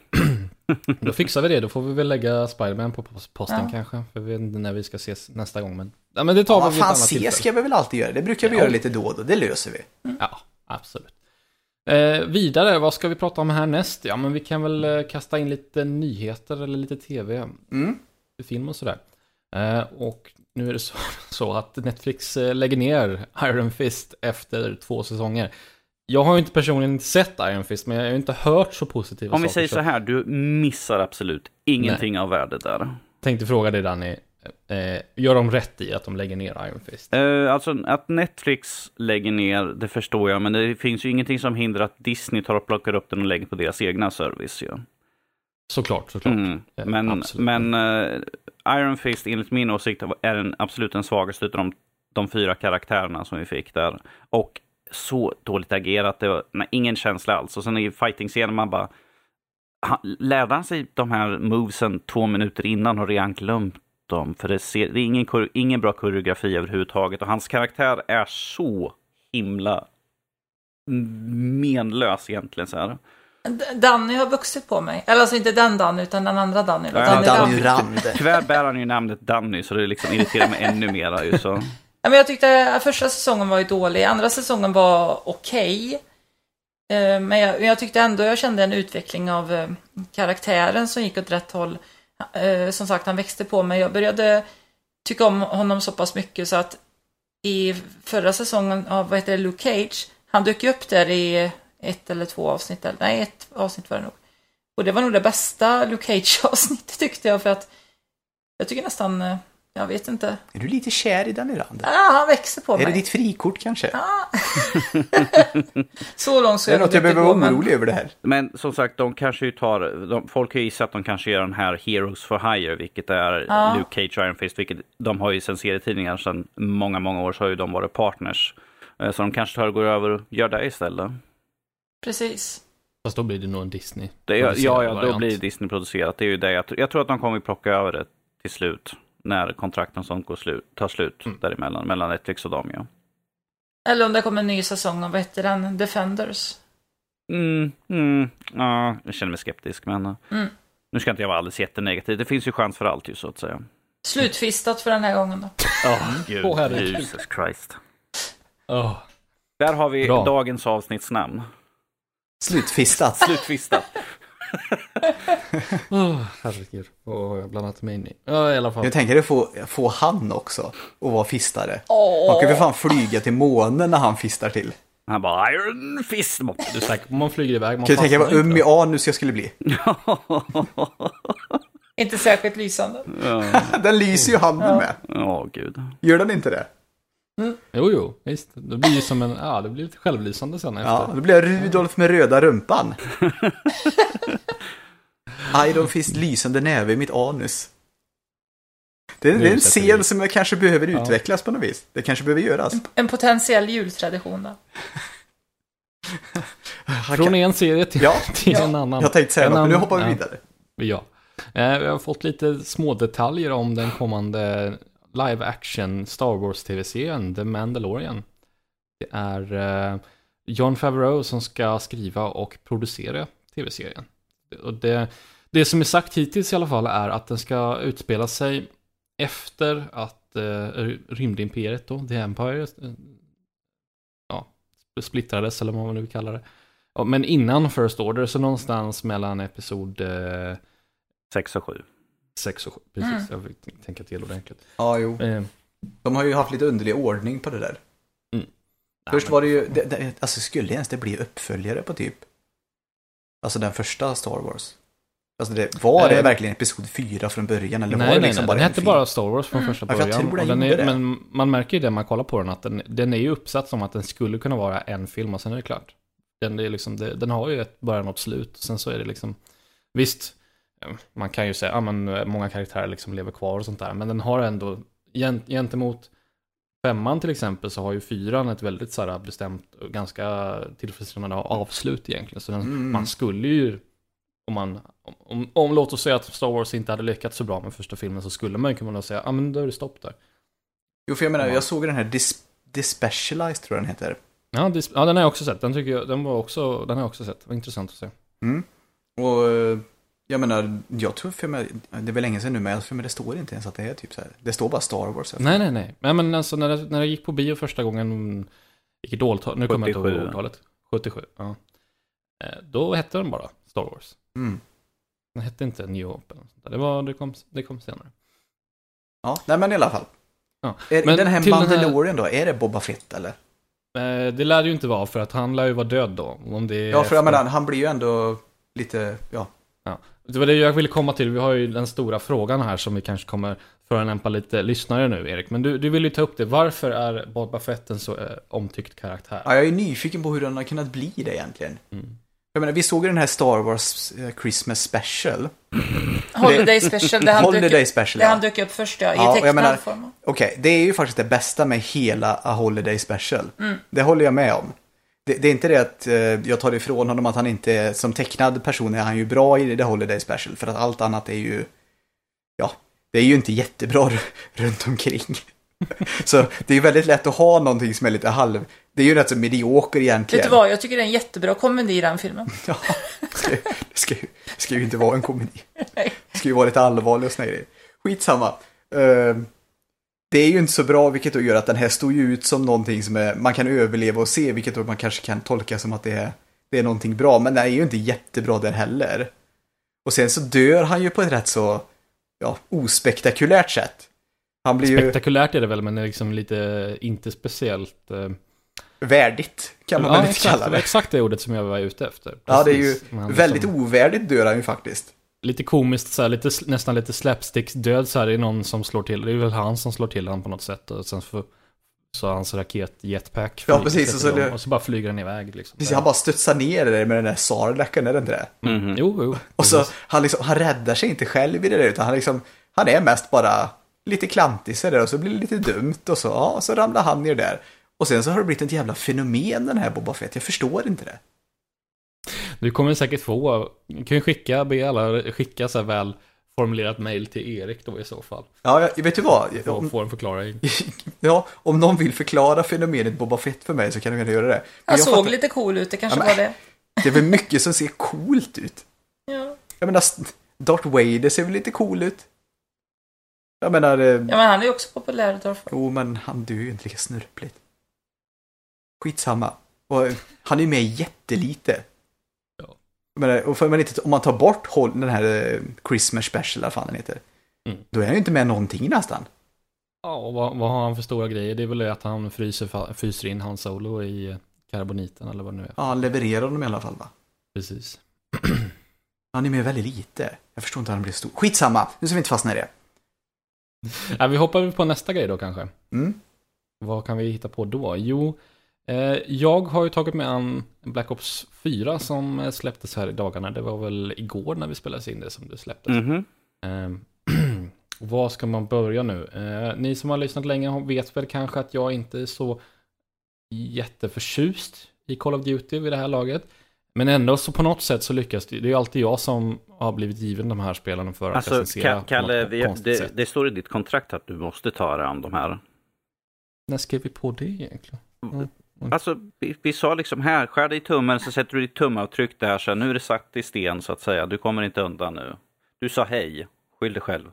[SPEAKER 2] Då fixar vi det. Då får vi väl lägga Spiderman på pos- posten
[SPEAKER 3] Ja.
[SPEAKER 2] kanske. För vi vet inte när vi ska ses nästa gång. Men, ja, men det tar
[SPEAKER 1] Ja,
[SPEAKER 2] vi ett
[SPEAKER 1] fan,
[SPEAKER 2] annat
[SPEAKER 1] se
[SPEAKER 2] tillfälle.
[SPEAKER 1] ska vi väl alltid göra. Det brukar vi
[SPEAKER 2] Ja.
[SPEAKER 1] göra lite då och då. Det löser vi.
[SPEAKER 2] Ja, absolut. Eh, vidare, vad ska vi prata om härnäst? Ja, men vi kan väl eh, kasta in lite nyheter eller lite tv,
[SPEAKER 1] Mm.
[SPEAKER 2] film och sådär. Eh, och nu är det så, så att Netflix eh, lägger ner Iron Fist efter två säsonger. Jag har ju inte personligen sett Iron Fist, men jag har ju inte hört så positiva
[SPEAKER 4] Om vi
[SPEAKER 2] saker.
[SPEAKER 4] säger så här, du missar absolut ingenting av värde där.
[SPEAKER 2] Tänkte fråga dig Danny, eh, gör de rätt i att de lägger ner Iron Fist?
[SPEAKER 4] Eh, alltså att Netflix lägger ner, det förstår jag, men det finns ju ingenting som hindrar att Disney tar och plockar upp den och lägger på deras egna service. Ja.
[SPEAKER 2] Såklart, såklart.
[SPEAKER 4] Mm.
[SPEAKER 2] Eh,
[SPEAKER 4] Men, men eh, Iron Fist enligt min åsikt är den absolut den svagaste av de, de fyra karaktärerna som vi fick där. Och så dåligt agerat, det var nej, ingen känsla alls. Och sen i fighting-scenen man bara... Han, lärde han sig de här movesen två minuter innan och redan glömt dem? För det, ser, det är ingen, ingen bra koreografi överhuvudtaget och hans karaktär är så himla menlös egentligen. Så här.
[SPEAKER 3] Danny har vuxit på mig. Eller alltså inte den Danny, utan den andra Danny.
[SPEAKER 4] Ja,
[SPEAKER 3] Danny
[SPEAKER 1] Danny
[SPEAKER 3] Rand.
[SPEAKER 4] Tyvärr bär han ju namnet Danny så det liksom irriterar mig ännu mera. Ju, så.
[SPEAKER 3] Ja, men jag tyckte att första säsongen var ju dålig, andra säsongen var okej. Eh, Men jag, jag tyckte ändå jag kände en utveckling av eh, karaktären som gick åt rätt håll. Eh, Som sagt, han växte på mig. Jag började tycka om honom så pass mycket så att i förra säsongen av, vad heter det, Luke Cage, han dök ju upp där i ett eller två avsnitt, eller nej, ett avsnitt var det nog. Och det var nog det bästa Luke Cage-avsnittet tyckte jag, för att jag tycker nästan, eh, jag vet inte,
[SPEAKER 1] Är du lite kär i Danny Rand?
[SPEAKER 3] ah, han växer på
[SPEAKER 1] Är
[SPEAKER 3] mig.
[SPEAKER 1] det ditt frikort kanske?
[SPEAKER 3] Så långt så
[SPEAKER 1] Det är något jag behöver vara
[SPEAKER 3] men-
[SPEAKER 1] orolig över det här.
[SPEAKER 4] Men som sagt, de kanske ju tar, de, folk har ju gissat att de kanske gör den här Heroes for Hire, vilket är
[SPEAKER 3] Ja.
[SPEAKER 4] Luke Cage och Iron Fist, vilket de har ju sen serietidningar sedan många, många år så har ju de varit partners. Eh, Så de kanske tar och går över och gör det istället.
[SPEAKER 3] Precis.
[SPEAKER 2] Fast då blir det nog en Disney.
[SPEAKER 4] Det, ja, ja, ja, då
[SPEAKER 2] variant.
[SPEAKER 4] blir det Disney-producerat. Det är ju det jag, jag tror att de kommer att plocka över det till slut. När kontrakten sånt går slut, tar slut
[SPEAKER 2] Mm.
[SPEAKER 4] däremellan, mellan Netflix och dem ja.
[SPEAKER 3] Eller om det kommer en ny säsong av, vad heter den, Defenders.
[SPEAKER 4] Mm, mm, ja, jag känner mig skeptisk men eh,
[SPEAKER 3] Mm.
[SPEAKER 4] nu ska inte jag vara alldeles jättenegativ. Det finns ju chans för allt ju så att säga.
[SPEAKER 3] Slutfistat för den här gången då.
[SPEAKER 4] Oh, Gud,
[SPEAKER 2] herregud.
[SPEAKER 4] Jesus Christ.
[SPEAKER 2] Åh,
[SPEAKER 4] Där har vi
[SPEAKER 2] Bra.
[SPEAKER 4] dagens avsnittsnamn.
[SPEAKER 1] Slutfistat.
[SPEAKER 4] Slutfistat.
[SPEAKER 2] Åh, herregud. Har jag blandat mig in i? Ja, i alla fall.
[SPEAKER 1] Jag tänker att få, få han också och vara fistare.
[SPEAKER 3] Åh!
[SPEAKER 1] Man kan för fan flyga till månen när han fistar till.
[SPEAKER 4] Han bara Iron Fist.
[SPEAKER 2] Du är säker på om man flyger iväg? Man
[SPEAKER 1] Kan du tänka
[SPEAKER 2] fastnar
[SPEAKER 1] vad um i anus jag skulle bli?
[SPEAKER 3] Inte särskilt lysande.
[SPEAKER 4] Ja,
[SPEAKER 1] Den lyser ju handen
[SPEAKER 3] Ja.
[SPEAKER 1] med.
[SPEAKER 4] Åh, gud.
[SPEAKER 1] Gör den inte det?
[SPEAKER 2] Jo, jo, visst. Det blir ju som en, ja, det blir lite självlysande sen efter.
[SPEAKER 1] Ja, då blir jag Rudolf med röda rumpan. Iron Fist lysande näve i mitt anus. Det är, det är en scen som jag kanske behöver
[SPEAKER 2] Ja.
[SPEAKER 1] utvecklas på något vis. Det kanske behöver göras.
[SPEAKER 3] En potentiell jultradition då.
[SPEAKER 2] Från en serie till,
[SPEAKER 1] Ja,
[SPEAKER 2] till
[SPEAKER 3] Ja.
[SPEAKER 2] en annan.
[SPEAKER 1] jag tänkte säga
[SPEAKER 2] En
[SPEAKER 1] något, men nu hoppar vi
[SPEAKER 2] ja.
[SPEAKER 1] vidare.
[SPEAKER 2] Ja. Eh, vi har fått lite små detaljer om den kommande live action Star Wars tv-serien The Mandalorian. Det är eh, John Favreau som ska skriva och producera tv-serien. Och det, det som är sagt hittills i alla fall är att den ska utspela sig efter att eh, rymdimperiet då, The Empire, eh, ja, splittrades eller vad man nu vill kalla det. Ja, Men innan First Order, så någonstans mellan episod eh,
[SPEAKER 4] 6 och 7.
[SPEAKER 2] 6 och 7. Precis,
[SPEAKER 3] Mm.
[SPEAKER 2] jag fick tänka till ordentligt.
[SPEAKER 1] Ja, jo.
[SPEAKER 2] Eh,
[SPEAKER 1] De har ju haft lite underlig ordning på det där.
[SPEAKER 2] Mm.
[SPEAKER 1] Först
[SPEAKER 2] nej,
[SPEAKER 1] var det ju, det, det, alltså skulle ens det bli uppföljare på typ, alltså den första Star Wars? Alltså det, var det
[SPEAKER 2] Eh,
[SPEAKER 1] verkligen episod 4 från början eller
[SPEAKER 2] Nej,
[SPEAKER 1] var det
[SPEAKER 2] nej,
[SPEAKER 1] liksom
[SPEAKER 2] nej.
[SPEAKER 1] bara
[SPEAKER 2] Den
[SPEAKER 1] en
[SPEAKER 2] hette
[SPEAKER 1] film?
[SPEAKER 2] bara Star Wars från
[SPEAKER 3] Mm.
[SPEAKER 2] första
[SPEAKER 1] Ja, för jag
[SPEAKER 2] början.
[SPEAKER 1] tror den
[SPEAKER 2] är,
[SPEAKER 1] det.
[SPEAKER 2] men man märker ju det när man kollar på den, att den, den är ju uppsatt som att den skulle kunna vara en film och sen är det klart. Den, är liksom, det, den har ju ett början och ett slut. Sen så är det liksom, visst, eh, man kan ju säga, ja men eh, många karaktärer liksom lever kvar och sånt där, men den har ändå, gent, gentemot femman till exempel, så har ju fyran ett väldigt så här bestämt och ganska tillfredsställande avslut egentligen. Så den,
[SPEAKER 1] Mm.
[SPEAKER 2] man skulle ju, om man, om, om, om låt oss säga att Star Wars inte hade lyckats så bra med första filmen, så skulle man ju kunna säga, ja men då är det stopp där.
[SPEAKER 1] Jo, för jag menar,
[SPEAKER 2] Ja.
[SPEAKER 1] jag såg den här Dis, Dispecialized tror jag den heter.
[SPEAKER 2] Ja, dis- ja, den har jag också sett. Den tycker jag, den var också, den har jag också sett. Det var intressant att se.
[SPEAKER 1] Mm. Och jag menar, jag tror för mig, det är väl länge sedan nu, men för mig det står inte ens att det är typ så här. Det står bara Star Wars.
[SPEAKER 2] Nej, nej, nej. Nej, men alltså när jag, när jag gick på bio första gången, vilket årtal, nu kommer jag inte ihåg
[SPEAKER 4] 77.
[SPEAKER 2] årtalet. 77, ja. Eh, Då hette den bara Star Wars.
[SPEAKER 1] Mm.
[SPEAKER 2] Den hette inte New där. Det, var, det, kom, det kom senare.
[SPEAKER 1] Ja, nej men i alla fall.
[SPEAKER 2] Ja.
[SPEAKER 1] Är,
[SPEAKER 2] Men
[SPEAKER 1] den här
[SPEAKER 2] den här-
[SPEAKER 1] Mandalorian då, är det Boba Fett eller?
[SPEAKER 2] Eh, Det lär det ju inte vara, för att han lär ju vara död då. Om det
[SPEAKER 1] Ja, för jag menar, han blir ju ändå lite, ja.
[SPEAKER 2] Det var det jag ville komma till. Vi har ju den stora frågan här som vi kanske kommer förolämpa lite lyssnare nu, Erik. Men du, du vill ju ta upp det. Varför är Boba Fett en så eh, omtyckt karaktär?
[SPEAKER 1] ja. Jag är nyfiken på hur han har kunnat bli det egentligen.
[SPEAKER 2] Mm.
[SPEAKER 1] Jag menar, vi såg ju den här Star Wars eh, Christmas Special.
[SPEAKER 3] Holiday Special, där han,
[SPEAKER 1] Holiday
[SPEAKER 3] dök, upp,
[SPEAKER 1] Special, ja.
[SPEAKER 3] han dök upp först ja, i
[SPEAKER 1] Ja,
[SPEAKER 3] tecknad form.
[SPEAKER 1] Okej, det är ju faktiskt det bästa med hela A Holiday Special.
[SPEAKER 3] Mm.
[SPEAKER 1] Det håller jag med om. Det, det är inte det att eh, jag tar ifrån honom att han inte är, som tecknad person är han ju bra i The Holiday Special. För att allt annat är ju, ja, det är ju inte jättebra runt omkring. Så det är väldigt lätt att ha någonting som är lite halv, det är ju rätt så medioker egentligen.
[SPEAKER 3] Vet du vad, jag tycker det är en jättebra komedi i den filmen.
[SPEAKER 1] Ja, det ska, det ska, ju, det ska ju inte vara en komedi. Det ska ju vara lite allvarlig och såna grejer. Skitsamma. Uh, det är ju inte så bra, vilket då gör att den här står ju ut som någonting som är, man kan överleva och se, vilket då man kanske kan tolka som att det är, det är någonting bra. Men den är ju inte jättebra där heller. Och sen så dör han ju på ett rätt så, ja, ospektakulärt sätt. Han blir ju
[SPEAKER 2] Spektakulärt är det väl, men det är liksom lite inte speciellt... eh,
[SPEAKER 1] värdigt, kan man
[SPEAKER 2] ja,
[SPEAKER 1] väl inte
[SPEAKER 2] exakt,
[SPEAKER 1] kalla
[SPEAKER 2] det
[SPEAKER 1] det.
[SPEAKER 2] exakt det ordet som jag var ute efter.
[SPEAKER 1] Ja, det är ju
[SPEAKER 2] Precis.
[SPEAKER 1] Väldigt
[SPEAKER 2] liksom,
[SPEAKER 1] ovärdigt dör han ju faktiskt.
[SPEAKER 2] Lite komiskt, så här, lite, nästan lite slapsticks-död så här. Det är någon som slår till. Det är väl han som slår till han på något sätt. Och sen får, så hans raket jetpack.
[SPEAKER 1] Ja, precis, och så det-
[SPEAKER 2] och så bara flyger den iväg. Liksom.
[SPEAKER 1] Precis, han bara studsar ner där med den där sarlacken, är det inte det?
[SPEAKER 2] Mm. Jo, jo.
[SPEAKER 1] Och så,
[SPEAKER 2] precis.
[SPEAKER 1] han, liksom, han räddar sig inte själv i det där, utan han, liksom, han är mest bara lite klantig så där och så blir det lite dumt och så, ja, så ramlar han ner där. Och sen så har det blivit ett jävla fenomen den här Boba Fett, jag förstår inte det.
[SPEAKER 2] Du kommer säkert få, du kan ju skicka, be alla skicka så här väl formulerat mail till Erik då i så fall.
[SPEAKER 1] Ja, jag, vet du vad? Om,
[SPEAKER 2] få en förklaring.
[SPEAKER 1] ja, om någon vill förklara fenomenet Boba Fett för mig så kan de gärna göra det. Men
[SPEAKER 3] Han
[SPEAKER 1] jag
[SPEAKER 3] såg
[SPEAKER 1] fattar-
[SPEAKER 3] lite cool ut, det kanske
[SPEAKER 1] Ja, men-
[SPEAKER 3] var det.
[SPEAKER 1] Det är väl mycket som ser coolt ut.
[SPEAKER 3] Ja.
[SPEAKER 1] Jag menar, Darth Vader ser väl lite cool ut. Jag menar, eh,
[SPEAKER 3] ja, men han är ju också populär, Darth
[SPEAKER 1] Jo, men han dör ju inte lika snurpligt. Skitsamma. Och eh, han är ju med jättelite.
[SPEAKER 2] Ja.
[SPEAKER 1] Men, och för man inte, om man tar bort håll, den här eh, Christmas special, eller vad fan den heter.
[SPEAKER 2] Mm.
[SPEAKER 1] Då är han ju inte med någonting nästan.
[SPEAKER 2] Ja, och vad, vad har han för stora grejer? Det är väl det att han fryser, fryser in hans solo i karboniten eller vad det nu är.
[SPEAKER 1] Ja, han levererar dem i alla fall va.
[SPEAKER 2] Precis.
[SPEAKER 1] Han är med väldigt lite. Jag förstår inte hur han blir stor. Skitsamma, nu ska vi inte fastna i det.
[SPEAKER 2] Ja, vi hoppar på nästa grej då kanske.
[SPEAKER 1] Mm.
[SPEAKER 2] Vad kan vi hitta på då? Jo, eh, jag har ju tagit med an Black Ops 4 som eh, släpptes här i dagarna. Det var väl igår när vi spelade in det som det släpptes.
[SPEAKER 4] Mhm.
[SPEAKER 2] Eh, var ska man börja nu? Eh, ni som har lyssnat länge vet väl kanske att jag inte är så jätteförtjust i Call of Duty vid det här laget. Men ändå så på något sätt så lyckas det. Det är alltid jag som har blivit given de här spelarna för att
[SPEAKER 4] Alltså,
[SPEAKER 2] recensera
[SPEAKER 4] Ka- Kalle, vi, det,
[SPEAKER 2] sätt.
[SPEAKER 4] det står i ditt kontrakt att du måste ta dig an de här.
[SPEAKER 2] När skrev vi på det egentligen? Mm.
[SPEAKER 4] Alltså, vi, vi sa liksom här, skär dig i tummen så sätter du ditt tumavtryck där, så nu är det satt i sten så att säga. Du kommer inte undan nu. Du sa hej, skyll dig själv.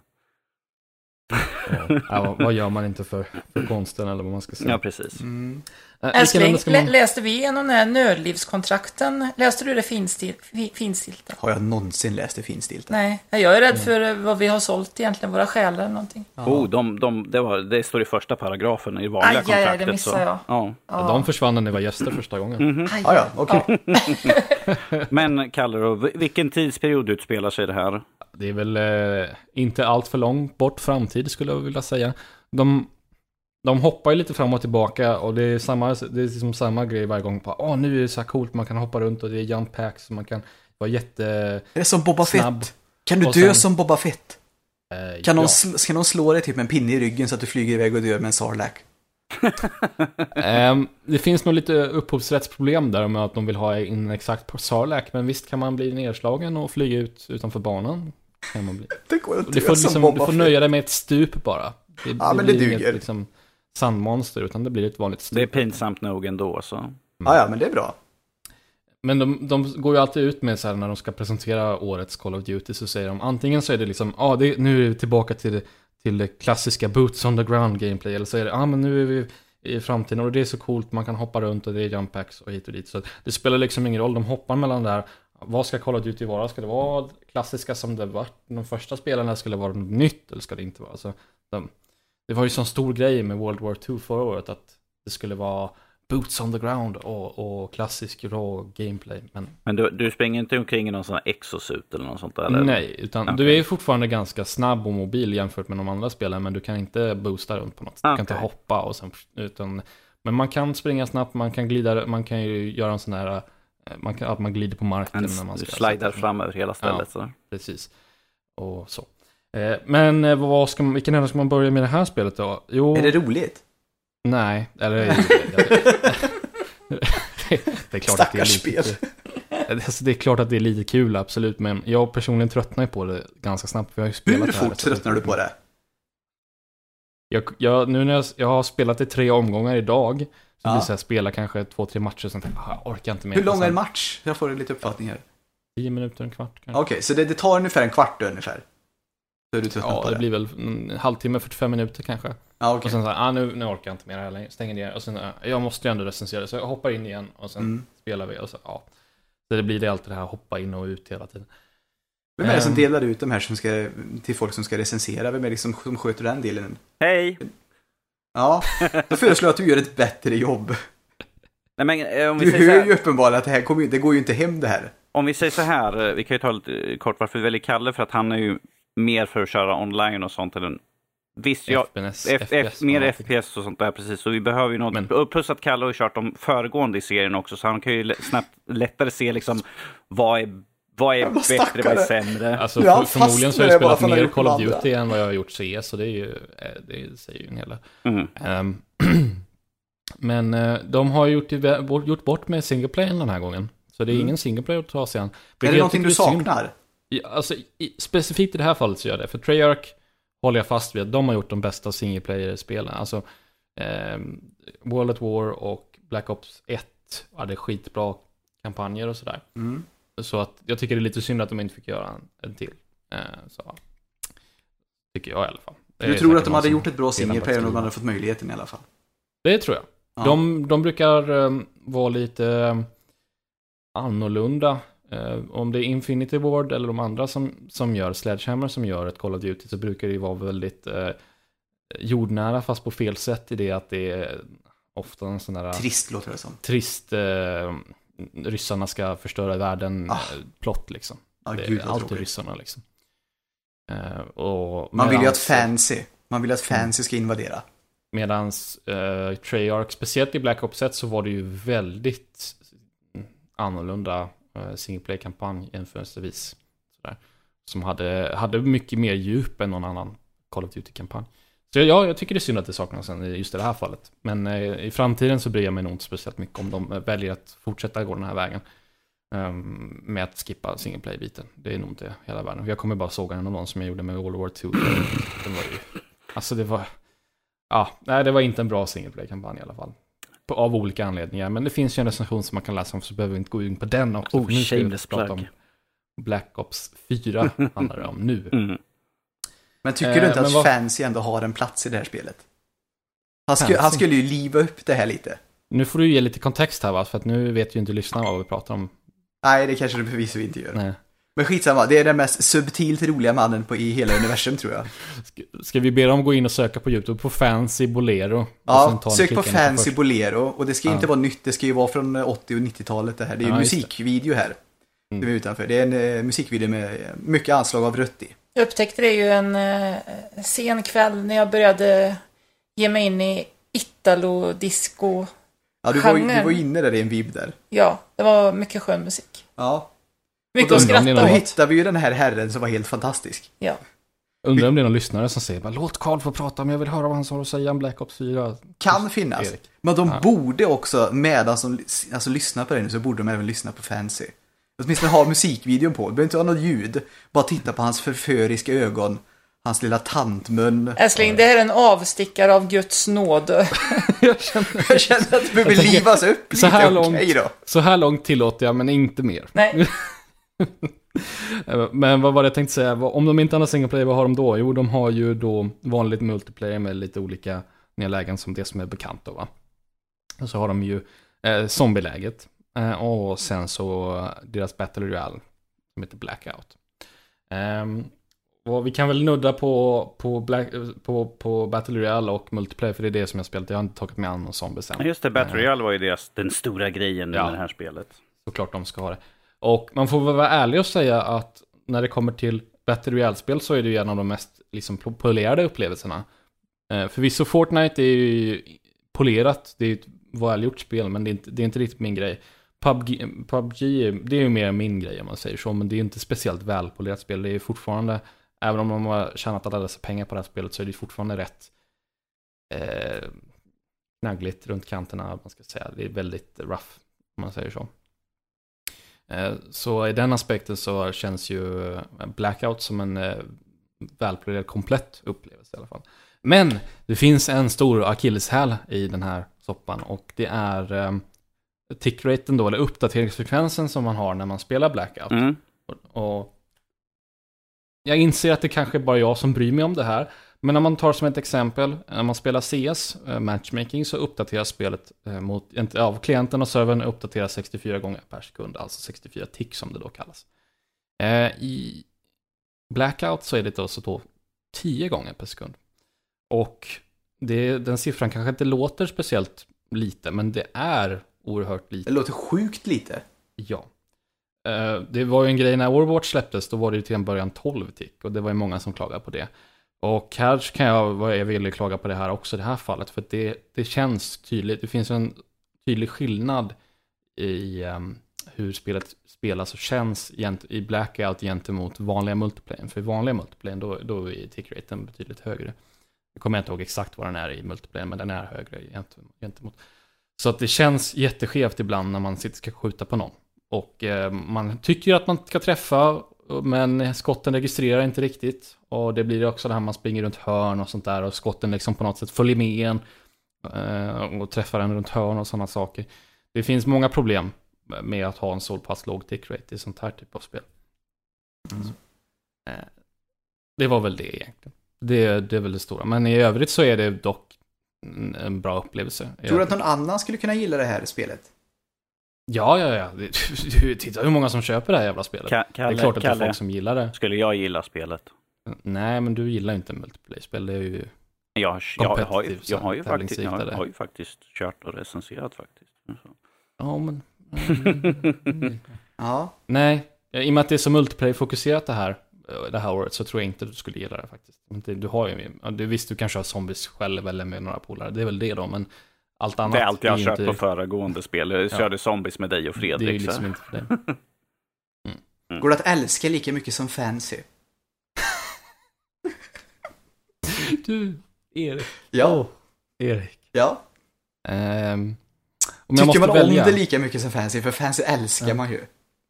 [SPEAKER 2] Ja, vad gör man inte för, för konsten eller vad man ska säga.
[SPEAKER 4] Ja, precis.
[SPEAKER 1] Mm.
[SPEAKER 2] Vilken
[SPEAKER 3] Älskling,
[SPEAKER 2] man...
[SPEAKER 3] lä- läste vi igenom den här nödlivskontrakten? Läste du det finstil, fi- finstilta?
[SPEAKER 1] Har jag någonsin läst det finstilta?
[SPEAKER 3] Nej, jag är rädd för eh, vad vi har sålt egentligen, våra själar eller någonting.
[SPEAKER 4] Oh, de, de, det, var, det står i första paragrafen i vanliga
[SPEAKER 3] Aj, aj, aj,
[SPEAKER 4] kontraktet.
[SPEAKER 3] det missade
[SPEAKER 4] så.
[SPEAKER 3] jag.
[SPEAKER 4] Ja.
[SPEAKER 2] Ja, de försvann när ni var gäster första gången.
[SPEAKER 4] Mhm.
[SPEAKER 3] Aj,
[SPEAKER 1] Ja, ja, okej.
[SPEAKER 4] Men Kalle, då, vilken tidsperiod utspelar sig det här?
[SPEAKER 2] Det är väl eh, inte allt för långt bort framtid skulle jag vilja säga. De, de hoppar ju lite fram och tillbaka och det är samma, det är liksom samma grej varje gång. På, Åh, nu är det så här coolt, man kan hoppa runt och det är jump packs och man kan vara jätte...
[SPEAKER 1] Är det som Boba
[SPEAKER 2] Snabb.
[SPEAKER 1] Fett? Kan du
[SPEAKER 2] Och
[SPEAKER 1] dö
[SPEAKER 2] sen-
[SPEAKER 1] som Boba Fett?
[SPEAKER 2] Eh,
[SPEAKER 1] Kan
[SPEAKER 2] ja.
[SPEAKER 1] sl- ska någon slå dig typ med en pinne i ryggen så att du flyger iväg och dör med en sarlacc?
[SPEAKER 2] Ehm, det finns nog lite upphovsrättsproblem där med att de vill ha in exakt på Sarlacc. Men visst kan man bli nedslagen och flyga ut utanför banan. Kan man bli.
[SPEAKER 1] Det går att
[SPEAKER 2] Du får,
[SPEAKER 1] som
[SPEAKER 2] liksom, du får nöja dig med ett stup bara. Det,
[SPEAKER 1] Ja, men det duger.
[SPEAKER 2] Inget, liksom, sandmonster, utan det blir ett vanligt stup.
[SPEAKER 4] Det är pinsamt nog ändå. Så.
[SPEAKER 1] Ja, ja, men det är bra.
[SPEAKER 2] Men de, de går ju alltid ut med så här när de ska presentera årets Call of Duty så säger de antingen så är det liksom, ja ah, nu är vi tillbaka till det, till det klassiska boots on the ground gameplay eller så är det, ja ah, men nu är vi i framtiden och det är så coolt, man kan hoppa runt och det är jump packs och hit och dit. Så det spelar liksom ingen roll, de hoppar mellan där. Vad ska Call of Duty vara? Ska det vara klassiska som det var de första spelarna? Ska det vara något nytt eller ska det inte vara? Så de, det var ju sån stor grej med World War 2 förra året att det skulle vara boots on the ground och, och klassisk raw gameplay. Men
[SPEAKER 4] Men du, du springer inte omkring i någon sån här exosuit eller något sånt där? Eller?
[SPEAKER 2] nej, utan
[SPEAKER 4] Okej.
[SPEAKER 2] du är ju fortfarande ganska snabb och mobil jämfört med de andra spelen, men du kan inte boosta runt på något sätt. Du kan inte hoppa och sen, utan, men man kan springa snabbt, man kan glida, man kan ju göra en sån här man kan, att man glider på marken
[SPEAKER 4] En
[SPEAKER 2] när man ska
[SPEAKER 4] slidar
[SPEAKER 2] sätta-
[SPEAKER 4] fram över hela stället. Så.
[SPEAKER 2] Precis. Och så. Eh, Men eh, vad ska man, vilken ända ska man börja med det här spelet då? Jo,
[SPEAKER 1] Är det roligt?
[SPEAKER 2] nej, eller det, det är klart att det är
[SPEAKER 1] Stackars
[SPEAKER 2] lite,
[SPEAKER 1] spel.
[SPEAKER 2] alltså, det är klart att det är lite kul, absolut, men jag personligen tröttnar ju på det ganska snabbt, för jag har ju spelat
[SPEAKER 1] Hur fort tröttnar du på det?
[SPEAKER 2] Jag, jag, nu när jag, jag har spelat i tre omgångar idag, så
[SPEAKER 1] Ja.
[SPEAKER 2] blir det spela kanske två, tre matcher, sen "Ah, jag orkar inte mer.
[SPEAKER 1] Hur lång är en match? Jag får lite uppfattning här.
[SPEAKER 2] Tio minuter, en kvart kanske.
[SPEAKER 1] Okej, så det, det tar ungefär en kvart ungefär? Så är du tröttnat
[SPEAKER 2] Ja,
[SPEAKER 1] på
[SPEAKER 2] det
[SPEAKER 1] det?
[SPEAKER 2] blir väl en halvtimme, 45 minuter kanske.
[SPEAKER 1] Ja,
[SPEAKER 2] Och
[SPEAKER 1] okej.
[SPEAKER 2] sen så här, ah, nu, nu orkar jag inte mer här längre, stänger ner. Och sen, ah, jag måste ju ändå recensera, så jag hoppar in igen och sen
[SPEAKER 1] Mm.
[SPEAKER 2] spelar vi. Och så, ja. så det blir det alltid det här hoppa in och ut hela tiden.
[SPEAKER 1] Vem är det som
[SPEAKER 2] Ehm.
[SPEAKER 1] delar ut de här som ska, till folk som ska recensera? Vem är det som, som sköter den delen?
[SPEAKER 4] Hej!
[SPEAKER 1] Ja, då föreslår jag att du gör ett bättre jobb.
[SPEAKER 4] Nej, men, eh, om, vi
[SPEAKER 1] Du
[SPEAKER 4] säger så
[SPEAKER 1] hör ju
[SPEAKER 4] här,
[SPEAKER 1] uppenbarligen att det här kommer, ju- det går ju inte hem det här.
[SPEAKER 4] om vi säger så här, eh, vi kan ju ta lite eh, kort varför vi väljer Kalle, för att han är ju mer för att köra online och sånt. Eller, visst, jag,
[SPEAKER 2] FPS,
[SPEAKER 4] F, F, mer
[SPEAKER 2] ja.
[SPEAKER 4] FPS och sånt där, precis. Så vi behöver ju något.
[SPEAKER 2] Men-
[SPEAKER 4] Och Plus att Kalle har kört de föregående i serien också, så han kan ju snabbt lättare se liksom vad är, vad är bättre, vad är
[SPEAKER 1] stackare.
[SPEAKER 4] sämre.
[SPEAKER 2] Alltså
[SPEAKER 1] Ja,
[SPEAKER 2] för, förmodligen så har jag
[SPEAKER 1] det bara
[SPEAKER 2] spelat mer Call of
[SPEAKER 1] andra.
[SPEAKER 2] Duty än vad jag har gjort CS, så det, är ju, eh, det säger ju en hel del.
[SPEAKER 4] Mm.
[SPEAKER 2] Ehm, men eh, de har gjort, gjort bort med single player den här gången. Så det är
[SPEAKER 1] Mm.
[SPEAKER 2] ingen single player att ta sig an.
[SPEAKER 1] Är det någonting du saknar?
[SPEAKER 2] Alltså, i, specifikt i det här fallet så gör jag det. För Treyarch håller jag fast vid. De har gjort de bästa single player-spelen. Alltså, ehm, World at War och Black Ops 1 hade skitbra kampanjer och sådär.
[SPEAKER 1] Mm.
[SPEAKER 2] Så att jag tycker det är lite synd att de inte fick göra en, en till. Eh, så, tycker jag i alla fall.
[SPEAKER 1] Du tror att de hade gjort ett bra single player om de hade fått möjligheten i alla fall?
[SPEAKER 2] Det tror jag.
[SPEAKER 1] Ja.
[SPEAKER 2] De, de brukar um, vara lite um, annorlunda. Eh, om det är Infinity Ward eller de andra som, som gör Sledgehammer som gör ett Call of Duty så brukar det ju vara väldigt eh, jordnära fast på fel sätt i det att det är ofta en sån där
[SPEAKER 1] Trist låter det som.
[SPEAKER 2] trist eh, ryssarna ska förstöra världen
[SPEAKER 1] Ah.
[SPEAKER 2] eh, plott liksom.
[SPEAKER 1] Ja,
[SPEAKER 2] det
[SPEAKER 1] gud
[SPEAKER 2] är alltid
[SPEAKER 1] tråkigt.
[SPEAKER 2] ryssarna liksom. Eh, och
[SPEAKER 1] Man vill ju att fancy, man vill att fancy ska invadera.
[SPEAKER 2] Medans eh, Treyarch, speciellt i Black Ops 1 så var det ju väldigt annorlunda Eh, single kampanj jämförelsevis. Sådär. Som hade, hade mycket mer djup än någon annan Call of Duty-kampanj. Så ja, jag tycker det är synd att det saknas en just i det här fallet. Men eh, i framtiden så bryr jag mig nog inte speciellt mycket om de eh, väljer att fortsätta gå den här vägen. Um, med att skippa single play-biten. Det är nog inte hela världen. Jag kommer bara såga någon som jag gjorde med World War 2. Den var ju, alltså det var, ja, nej det var inte en bra single play-kampanj i alla fall. På, av olika anledningar. Men det finns ju en recension som man kan läsa om så behöver vi inte gå in på den också.
[SPEAKER 4] Oh,
[SPEAKER 2] för nu ska vi prata om Black Ops 4 handlar det om nu.
[SPEAKER 4] Mm.
[SPEAKER 1] Men tycker
[SPEAKER 2] Eh,
[SPEAKER 1] du inte
[SPEAKER 2] men
[SPEAKER 1] att
[SPEAKER 2] vad-
[SPEAKER 1] fancy ändå har en plats i det här spelet? Han, sku, han skulle ju liva upp det här lite.
[SPEAKER 2] Nu får du ge lite kontext här va, för att nu vet ju inte lyssnarna vad vi pratar om.
[SPEAKER 1] Nej, det kanske du förvisso inte gör.
[SPEAKER 2] Nej.
[SPEAKER 1] Men skitsamma, det är den mest subtilt roliga mannen på, i hela universum tror jag.
[SPEAKER 2] Ska, vi be dem gå in och söka på YouTube på Fancy Bolero?
[SPEAKER 1] Ja, sök på Fancy
[SPEAKER 2] först.
[SPEAKER 1] Bolero och det ska
[SPEAKER 2] Ja.
[SPEAKER 1] inte vara nytt, det ska ju vara från 80 och 90-talet det här. Det är ju
[SPEAKER 2] Ja,
[SPEAKER 1] musikvideo här.
[SPEAKER 2] Mm.
[SPEAKER 1] Det är utanför. Det är en eh, musikvideo med eh, mycket anslag av rött i.
[SPEAKER 3] Jag upptäckte det ju en eh, sen kväll när jag började ge mig in i Italo-disco.
[SPEAKER 1] Ja, du var, ju- du var inne där i en vibb där.
[SPEAKER 3] Ja, det var mycket skön musik.
[SPEAKER 1] Ja,
[SPEAKER 3] Mycket att skratta
[SPEAKER 1] då hittade vi ju den här herren som var helt fantastisk.
[SPEAKER 3] Ja.
[SPEAKER 2] Undrar om det är någon lyssnare som säger bara, låt Carl få prata om jag vill höra vad han har att säga om Black Ops 4.
[SPEAKER 1] Kan finnas.
[SPEAKER 2] Erik.
[SPEAKER 1] Men de
[SPEAKER 2] Ja.
[SPEAKER 1] borde också, medan de alltså, lyssnar på det nu, så borde de även lyssna på Fancy. Åtminstone ha musikvideon på. Det behöver inte ha något ljud. Bara titta på hans förföriska ögon. Hans lilla tantmun.
[SPEAKER 3] Älskling, det här är en avstickare av Guds nåd.
[SPEAKER 2] jag känner,
[SPEAKER 1] Jag känner att det behöver livas upp
[SPEAKER 2] så
[SPEAKER 1] lite.
[SPEAKER 2] här
[SPEAKER 1] Okej
[SPEAKER 2] långt-
[SPEAKER 1] då.
[SPEAKER 2] så här långt tillåter jag, men inte mer.
[SPEAKER 3] Nej,
[SPEAKER 2] Men vad var det jag tänkte säga? Om de inte har single player, vad har de då? Jo, de har ju då vanligt multiplayer med lite olika lägen som det som är bekant då va. Och så har de ju eh, zombieläget. Eh, och sen så deras Battle Royale som heter Blackout. Ehm, och vi kan väl nudda på, på, Black, på, på Battle Royale och multiplayer för det är det som jag spelat. Jag har inte tagit mig an någon zombies än.
[SPEAKER 4] Just det, Battle Royale var ju deras, den stora grejen
[SPEAKER 2] Ja.
[SPEAKER 4] med det här spelet.
[SPEAKER 2] såklart de ska ha det. Och man får väl vara ärlig och säga att när det kommer till Battle Royale-spel så är det ju en av de mest liksom, polerade upplevelserna. Eh, förvisso Fortnite är ju polerat, det är ju ett välgjort spel, men det är inte, det är inte riktigt min grej. PubG, PubG är- det är ju mer min grej om man säger så, men det är ju inte speciellt välpolerat spel. Det är ju fortfarande, även om de har tjänat alla dessa pengar på det här spelet, så är det fortfarande rätt eh, knaggligt runt kanterna, man ska säga. Det är väldigt rough, om man säger så. Eh, så i den aspekten så känns ju Blackout som en eh, välpolerad, komplett upplevelse i alla fall. Men det finns en stor akilleshäl i den här soppan och det är eh, tickraten då, eller uppdateringsfrekvensen som man har när man spelar Blackout.
[SPEAKER 4] Mm.
[SPEAKER 2] Och, jag inser att det kanske bara är jag som bryr mig om det här. Men när man tar som ett exempel, när man spelar CS, eh, matchmaking, så uppdateras spelet eh, mot, av klienten och servern uppdateras 64 gånger per sekund, alltså 64 tick som det då kallas. Eh, I Blackout så är det alltså då 10 gånger per sekund. Och det, den siffran kanske inte låter speciellt lite, men det är oerhört lite.
[SPEAKER 1] Det låter sjukt lite.
[SPEAKER 2] Ja. Det var ju en grej när Overwatch släpptes, då var det ju till en början 12 tick och det var ju många som klagade på det. Och här kan jag vara jag villig klaga på det här också i det här fallet, för det, det känns tydligt. Det finns en tydlig skillnad i um, hur spelet spelas och känns gent, i Blackout gentemot vanliga multiplayer. För i vanliga multiplayer, då, då är tickraten betydligt högre. Jag kommer inte ihåg exakt vad den är i multiplayer, men den är högre gent- gentemot. Så att det känns jätteskevt ibland när man sitter ska skjuta på någon. Och eh, man tycker att man ska träffa, men skotten registrerar inte riktigt. Och det blir också det här man springer runt hörn och sånt där och skotten liksom på något sätt följer med en. eh, Och träffar en runt hörn och sådana saker. Det finns många problem med att ha en så pass låg tick rate i sånt här typ av spel.
[SPEAKER 1] Mm.
[SPEAKER 2] Eh, Det var väl det egentligen. Det, det är väl det stora. Men i övrigt så är det dock en- en bra upplevelse.
[SPEAKER 1] Tror du att någon annan skulle kunna gilla det här spelet?
[SPEAKER 2] Ja, ja, ja. Titta hur många som köper det här jävla spelet.
[SPEAKER 4] Ka-
[SPEAKER 2] det
[SPEAKER 4] Kalle,
[SPEAKER 2] är klart att det är
[SPEAKER 4] Kalle,
[SPEAKER 2] folk som gillar det.
[SPEAKER 4] skulle jag gilla spelet?
[SPEAKER 2] Nej, men du gillar ju inte multiplayer-spel. Det är ju...
[SPEAKER 4] Jag, har- jag, har, ju, jag, har, ju faktiskt, jag har ju faktiskt kört och recenserat faktiskt. Så.
[SPEAKER 2] Ja, men...
[SPEAKER 1] Ja.
[SPEAKER 2] Nej, i och med att det är så multiplayer-fokuserat det här, eh, det här året, så tror jag inte du skulle gilla det faktiskt. Du har ju, du, visst, du kanske har zombies själv eller med några polare, det är väl det då, men allt annat
[SPEAKER 4] Det är allt jag har kört
[SPEAKER 2] inte,
[SPEAKER 4] på föregående spel. Jag
[SPEAKER 2] Ja.
[SPEAKER 4] körde zombies med dig och
[SPEAKER 2] Det är ju
[SPEAKER 4] Fredrik.
[SPEAKER 2] liksom
[SPEAKER 4] så.
[SPEAKER 2] inte för det.
[SPEAKER 1] Går det att älska lika mycket som fancy?
[SPEAKER 2] Du, Erik.
[SPEAKER 1] Ja.
[SPEAKER 2] Åh, Erik.
[SPEAKER 1] Ja.
[SPEAKER 2] Om jag
[SPEAKER 1] Tycker
[SPEAKER 2] måste
[SPEAKER 1] man
[SPEAKER 2] välja.
[SPEAKER 1] om det lika mycket som fancy? För fancy älskar
[SPEAKER 2] Ja.
[SPEAKER 1] man ju.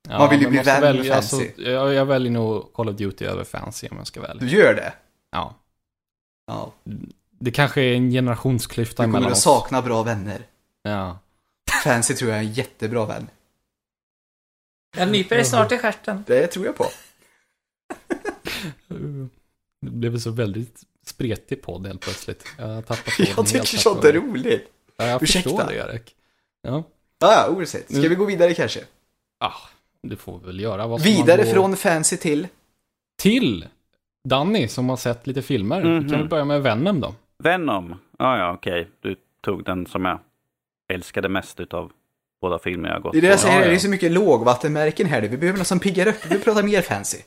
[SPEAKER 2] Ja,
[SPEAKER 1] Man vill ju bli vän med
[SPEAKER 2] välja,
[SPEAKER 1] fancy.
[SPEAKER 2] Alltså, jag, jag väljer nog Call of Duty över fancy om jag ska välja.
[SPEAKER 1] Du gör det?
[SPEAKER 2] Ja.
[SPEAKER 1] Ja.
[SPEAKER 2] Det kanske är en generationsklyfta
[SPEAKER 1] Du kommer
[SPEAKER 2] mellan
[SPEAKER 1] att
[SPEAKER 2] oss.
[SPEAKER 1] sakna bra vänner.
[SPEAKER 2] Ja.
[SPEAKER 1] Fancy tror jag är en jättebra vän.
[SPEAKER 3] Jag nyper dig snart i stjärten.
[SPEAKER 1] Det tror jag på.
[SPEAKER 2] Det blev så väldigt spretig podd helt plötsligt. Jag har tappat tråden
[SPEAKER 1] Jag tycker
[SPEAKER 2] helt
[SPEAKER 1] sånt är roligt.
[SPEAKER 2] Ja, jag
[SPEAKER 1] Ursäkta.
[SPEAKER 2] förstår det, Erik. Ja,
[SPEAKER 1] Ja, ja, oavsett. Ska
[SPEAKER 2] Nu-
[SPEAKER 1] vi gå vidare kanske?
[SPEAKER 2] ah, det får vi väl göra. Vad
[SPEAKER 1] Vidare
[SPEAKER 2] gå
[SPEAKER 1] från fancy till?
[SPEAKER 2] Till Danny som har sett lite filmer. Vi
[SPEAKER 4] Mhm.
[SPEAKER 2] kan väl börja med Venom då.
[SPEAKER 4] Venom. Ja, ja, okej. Du tog den som jag älskade mest utav båda filmer jag gått
[SPEAKER 1] Det är det jag säger,
[SPEAKER 2] ja.
[SPEAKER 1] det är så mycket lågvattenmärken här. Vi behöver något som piggar upp. Vi behöver prata mer fancy.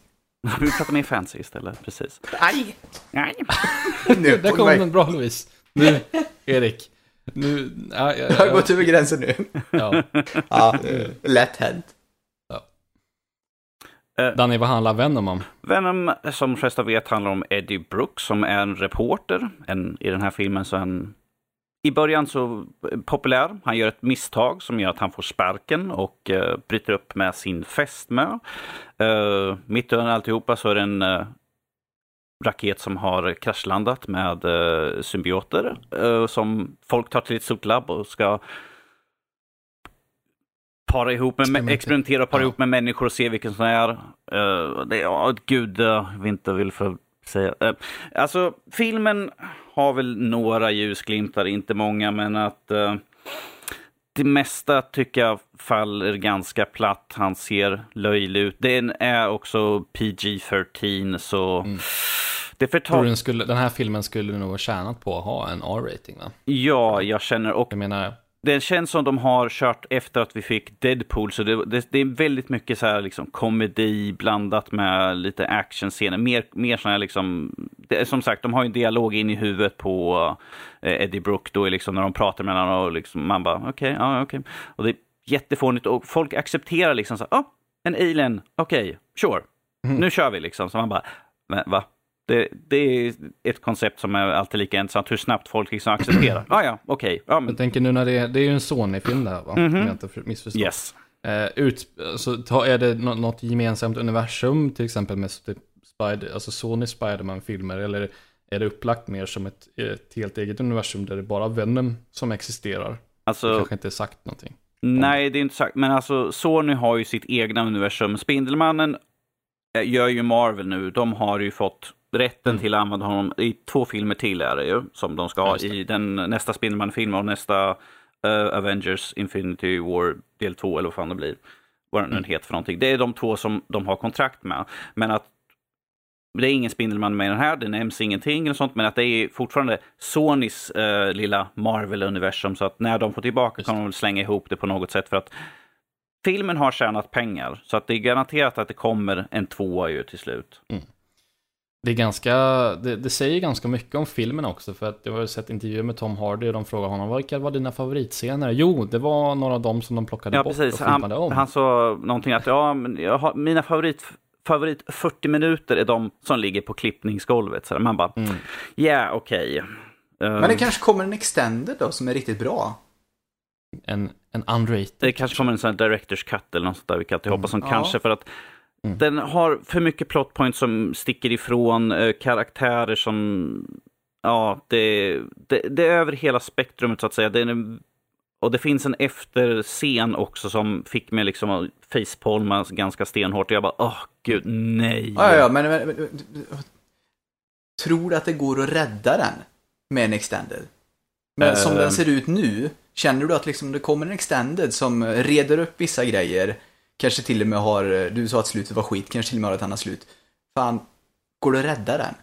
[SPEAKER 4] Vi pratar mer fancy istället, precis.
[SPEAKER 1] Aj!
[SPEAKER 4] Nej.
[SPEAKER 1] Nu,
[SPEAKER 2] Där kom den bra Louise. Nu, Erik. Nu, ja, ja,
[SPEAKER 1] Jag har
[SPEAKER 2] ja,
[SPEAKER 1] gått över gränsen nu.
[SPEAKER 2] ja.
[SPEAKER 1] Ja, lätt hänt.
[SPEAKER 2] Danny, vad handlar Venom om?
[SPEAKER 4] Venom, som de flesta vet, handlar om Eddie Brooks som är en reporter. En, I den här filmen så är han i början så populär. Han gör ett misstag som gör att han får sparken och eh, bryter upp med sin fästmö. Uh, mitt under alltihopa så är det en eh, raket som har kraschlandat med uh, symbioter eh, som folk tar till ett stort labb och ska para ihop med,
[SPEAKER 2] Experimentera.
[SPEAKER 4] experimentera och para
[SPEAKER 2] Ja.
[SPEAKER 4] ihop med människor och se vilken som är. Uh, det, ja, gud, uh, vi inte vill för säga. Uh, alltså, filmen har väl några ljusglimtar, inte många, men att uh, det mesta tycker jag faller ganska platt. Han ser löjlig ut. Den är också PG-13, så
[SPEAKER 2] Mm.
[SPEAKER 4] det förtar...
[SPEAKER 2] den, skulle, den här filmen skulle nog tjänat på att ha en R-rating va?
[SPEAKER 4] Ja, jag känner och
[SPEAKER 2] Jag menar,
[SPEAKER 4] det känns som de har kört efter att vi fick Deadpool, så det, det, det är väldigt mycket så här liksom komedi blandat med lite actionscener. Mer, mer sådana här liksom, det, är som sagt, de har ju en dialog in i huvudet på eh, Eddie Brook då, är liksom när de pratar med varandra och liksom, man bara okej, ja okej. Och det, jättefånigt och folk accepterar liksom så, oh, en alien, okej, okay, sure, mm. nu kör vi liksom. Så man bara, va? Det, det, är ett koncept som är alltid lika intressant, hur snabbt folk liksom accepterar. ah, ja, okej. Okay. Ja,
[SPEAKER 2] men... Jag tänker nu när det är, det är ju en Sony-film där va? Mm -hmm. Om jag inte missförstår.
[SPEAKER 4] Yes.
[SPEAKER 2] Eh, ut, alltså, är det något gemensamt universum till exempel med typ Spider, alltså Sony Spiderman-filmer eller är det upplagt mer som ett, ett helt eget universum där det är bara Venom som existerar? Alltså, det kanske inte är sagt någonting.
[SPEAKER 4] Nej, det är inte sagt. Men alltså Sony har ju sitt egna universum. Spindelmannen eh, gör ju Marvel nu. De har ju fått rätten mm. till att använda honom i två filmer till är det ju. Som de ska ha i den nästa Spindelmannen-film och nästa uh, Avengers Infinity War del 2 eller vad fan det blir. Vad den mm. heter för någonting. Det är de två som de har kontrakt med. Men att det är ingen Spindelman med i den här, det nämns ingenting eller sånt, men att det är fortfarande Sonys uh, lilla Marvel-universum. Så att när de får tillbaka Just. kan de slänga ihop det på något sätt. för att Filmen har tjänat pengar, så att det är garanterat att det kommer en tvåa ju till slut. Mm.
[SPEAKER 2] Det, är ganska, det, det, säger ganska mycket om filmen också, för att jag har sett intervjuer med Tom Hardy och de frågar honom vilka var dina favoritscener? Jo, det var några av dem som de plockade
[SPEAKER 4] ja,
[SPEAKER 2] bort
[SPEAKER 4] precis. och filmade om. Han sa någonting att ja, men jag har, mina favorit, favorit 40 minuter är de som ligger på klippningsgolvet. Så man bara, ja mm. yeah, okej.
[SPEAKER 1] Okay. Men det um, kanske kommer en extended då som är riktigt bra?
[SPEAKER 2] En, en unrated?
[SPEAKER 4] Det kanske kommer en sån här director's cut eller något sånt där, vi kan alltid hoppas som mm. kanske för att Mm. Den har för mycket plot points som sticker ifrån, eh, karaktärer som... Ja, det, det, det, är över hela spektrumet så att säga. Det är, och det finns en efterscen också som fick mig liksom att facepalma ganska stenhårt. Och jag bara, åh oh, gud, nej.
[SPEAKER 1] Ja, ja, men, men, men, tror du att det går att rädda den med en extended? Men uh, som den ser ut nu, känner du att liksom det kommer en extended som reder upp vissa grejer? Kanske till och med har, du sa att slutet var skit, kanske till och med har ett annat slut. Fan, går det att rädda den?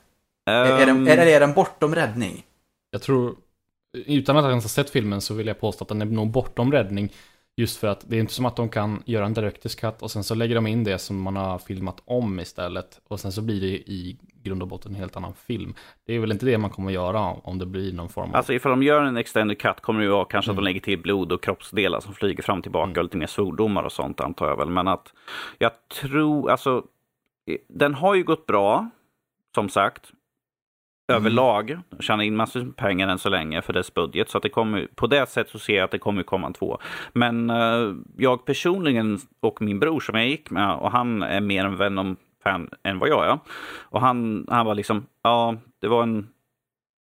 [SPEAKER 1] Um... Är, den är, är den bortom räddning?
[SPEAKER 2] Jag tror, utan att ens ha sett filmen så vill jag påstå att den är nog bortom räddning. Just för att det är inte som att de kan göra en director's cut och sen så lägger de in det som man har filmat om istället. Och sen så blir det i grund och botten en helt annan film. Det är väl inte det man kommer göra om det blir någon form av...
[SPEAKER 4] Alltså ifall de gör en extended cut kommer det ju vara kanske mm. att de mm. lägger till blod och kroppsdelar som flyger fram och tillbaka mm. och lite mer svordomar och sånt antar jag väl. Men att jag tror, alltså den har ju gått bra, som sagt överlag tjänar in massor med pengar än så länge för dess budget. Så att det kommer, på det sättet så ser jag att det kommer komma en två. Men uh, jag personligen och min bror som jag gick med och han är mer en Venom-fan än vad jag är. Och han, han var liksom, ja, det var en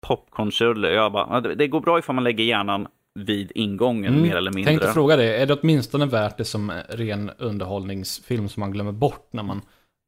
[SPEAKER 4] popcornrulle. Jag bara, det, det går bra ifall man lägger hjärnan vid ingången mm. mer eller mindre.
[SPEAKER 2] Tänkte fråga det, är det åtminstone värt det som ren underhållningsfilm som man glömmer bort när man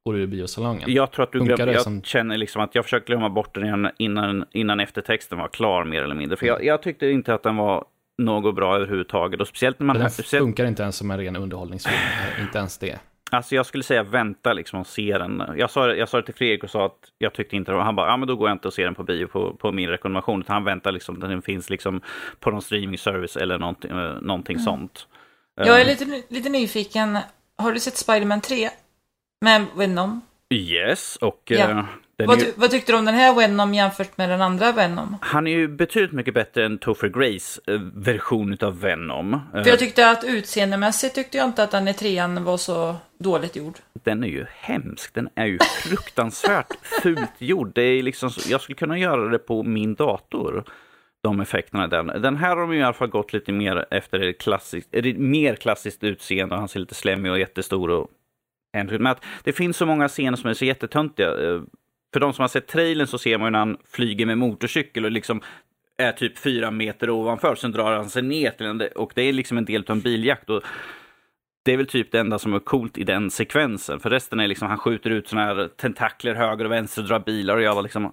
[SPEAKER 2] går ur biosalongen.
[SPEAKER 4] Jag tror att du glömmer, jag som... känner liksom att jag försöker glömma bort den innan, innan eftertexten var klar mer eller mindre. För jag, jag tyckte inte att den var något bra överhuvudtaget. Och speciellt när man...
[SPEAKER 2] Den
[SPEAKER 4] speciellt...
[SPEAKER 2] funkar inte ens som en ren underhållningsfilm, inte ens det.
[SPEAKER 4] Alltså jag skulle säga vänta liksom och se den. Jag sa, jag sa det till Fredrik och sa att jag tyckte inte det var, han bara, ja men då går jag inte och ser den på bio på, på min rekommendation. Utan han väntar liksom, den finns liksom på någon streaming service eller någonting, eh, någonting mm. sånt.
[SPEAKER 3] Jag är lite, lite nyfiken, har du sett Spiderman 3? Med Venom.
[SPEAKER 4] Yes, och...
[SPEAKER 3] Ja. Uh, vad, ju... vad, tyckte du om den här Venom jämfört med den andra Venom?
[SPEAKER 4] Han är ju betydligt mycket bättre än Topher Grays uh, version av Venom.
[SPEAKER 3] För jag tyckte att utseendemässigt tyckte jag inte att den i trean var så dåligt gjord.
[SPEAKER 4] Den är ju hemsk. Den är ju fruktansvärt fult gjord. Det är liksom, jag skulle kunna göra det på min dator de effekterna. Den, den här har de i alla fall gått lite mer efter ett klassiskt, mer klassiskt utseende. Han ser lite slemmig och jättestor och men att det finns så många scener som är så jättetöntiga. Eh, för de som har sett trailern så ser man ju när han flyger med motorcykel och liksom är typ fyra meter ovanför. Sen drar han sig ner till en, och det är liksom en del av en biljakt. Och det är väl typ det enda som är coolt i den sekvensen. För resten är liksom, han skjuter ut såna här tentakler höger och vänster och drar bilar och jag var liksom...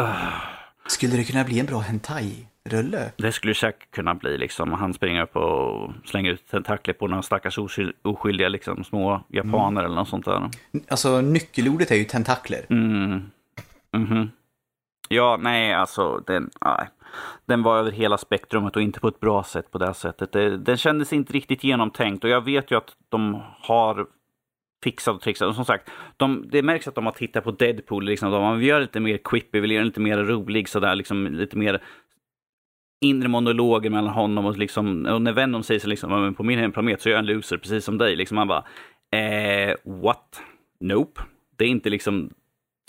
[SPEAKER 4] Uh.
[SPEAKER 1] Skulle det kunna bli en bra hentai? Rulle.
[SPEAKER 4] Det skulle säkert kunna bli liksom. Han springer upp och slänger ut tentakler på några stackars oskyldiga liksom, små japaner mm. eller något sånt där.
[SPEAKER 1] Alltså nyckelordet är ju tentakler.
[SPEAKER 4] Mm. Mm -hmm. Ja, nej, alltså den, nej. den var över hela spektrumet och inte på ett bra sätt på det sättet. Det, den kändes inte riktigt genomtänkt och jag vet ju att de har fixat och trixat. Och som sagt, de, det märks att de har tittat på Deadpool. Liksom, de, vi gör lite mer quippy, vi göra lite mer rolig, sådär, liksom, lite mer inre monologer mellan honom och liksom, och när Venom säger så liksom, "Men på min hemplanet så är jag en loser precis som dig. Liksom man bara, eh, what? Nope. Det är inte liksom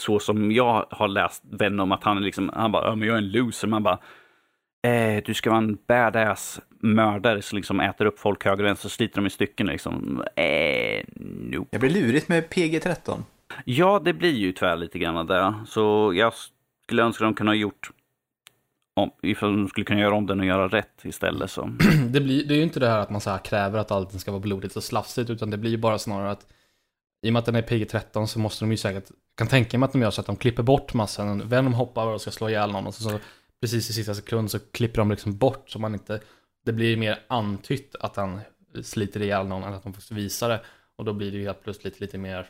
[SPEAKER 4] så som jag har läst Venom, att han är liksom, han bara, ja men jag är en loser. Man bara, eh, du ska vara en badass mördare som liksom äter upp folk höger och vänster och sliter dem i stycken liksom. Eh, nope.
[SPEAKER 1] Det blir lurigt med PG-13.
[SPEAKER 4] Ja, det blir ju tyvärr lite grann där. Så jag skulle önska de kunde ha gjort om, ifall de skulle kunna göra om den och göra rätt istället så.
[SPEAKER 2] det, blir, det är ju inte det här att man så här kräver att allting ska vara blodigt och slafsigt, utan det blir ju bara snarare att i och med att den är PG-13 så måste de ju säkert, kan tänka mig att de gör så att de klipper bort massan, Venom hoppar och ska slå ihjäl någon och så, så precis i sista sekund så klipper de liksom bort så man inte, det blir mer antytt att han sliter ihjäl någon än att de faktiskt visar det. Och då blir det ju helt plötsligt lite mer,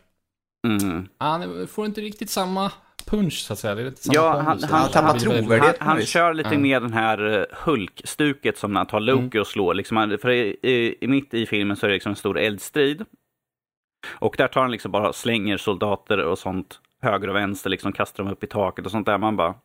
[SPEAKER 4] Mm.
[SPEAKER 2] han får inte riktigt samma punch så att säga. Det är inte samma
[SPEAKER 4] Ja, han- han
[SPEAKER 2] blir
[SPEAKER 1] tappar trovärdighet.
[SPEAKER 4] Han, han kör lite
[SPEAKER 2] Ja.
[SPEAKER 4] mer den här eh, Hulk-stuket som när han tar Loki
[SPEAKER 2] Mm.
[SPEAKER 4] och slår. Liksom, han- för i, i, i mitt i filmen så är det liksom en stor eldstrid. Och där tar han liksom bara slänger soldater och sånt höger och vänster, liksom kastar dem upp i taket och sånt där. Man bara...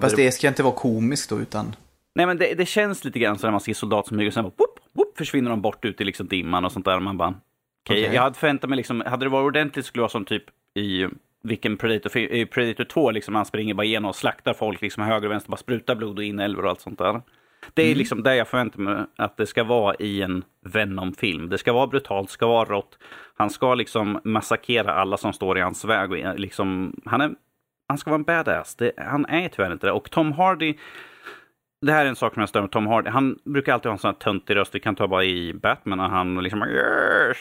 [SPEAKER 1] Fast det ska inte vara komiskt då, utan...
[SPEAKER 4] Nej men det, det känns lite grann så när man ser soldater som hugger och sen bara, whoop, whoop, försvinner de bort ut i liksom dimman och sånt där. Man bara, okej,
[SPEAKER 1] Okej.
[SPEAKER 4] jag hade förväntat mig liksom, hade det varit ordentligt skulle det vara som typ i vilken Predator, i Predator 2, liksom han springer bara igenom och slaktar folk liksom höger och vänster, bara sprutar blod och inälvor och allt sånt där. Det är liksom det jag förväntar mig att det ska vara i en Venom-film. Det ska vara brutalt, ska vara rått. Han ska liksom massakera alla som står i hans väg. Och eh, liksom, han, är, han ska vara en badass. Det, han är tyvärr inte det. Och Tom Hardy, det här är en sak som jag stör med Tom Hardy. Han brukar alltid ha en sån här töntig röst. Vi kan ta bara i Batman när han liksom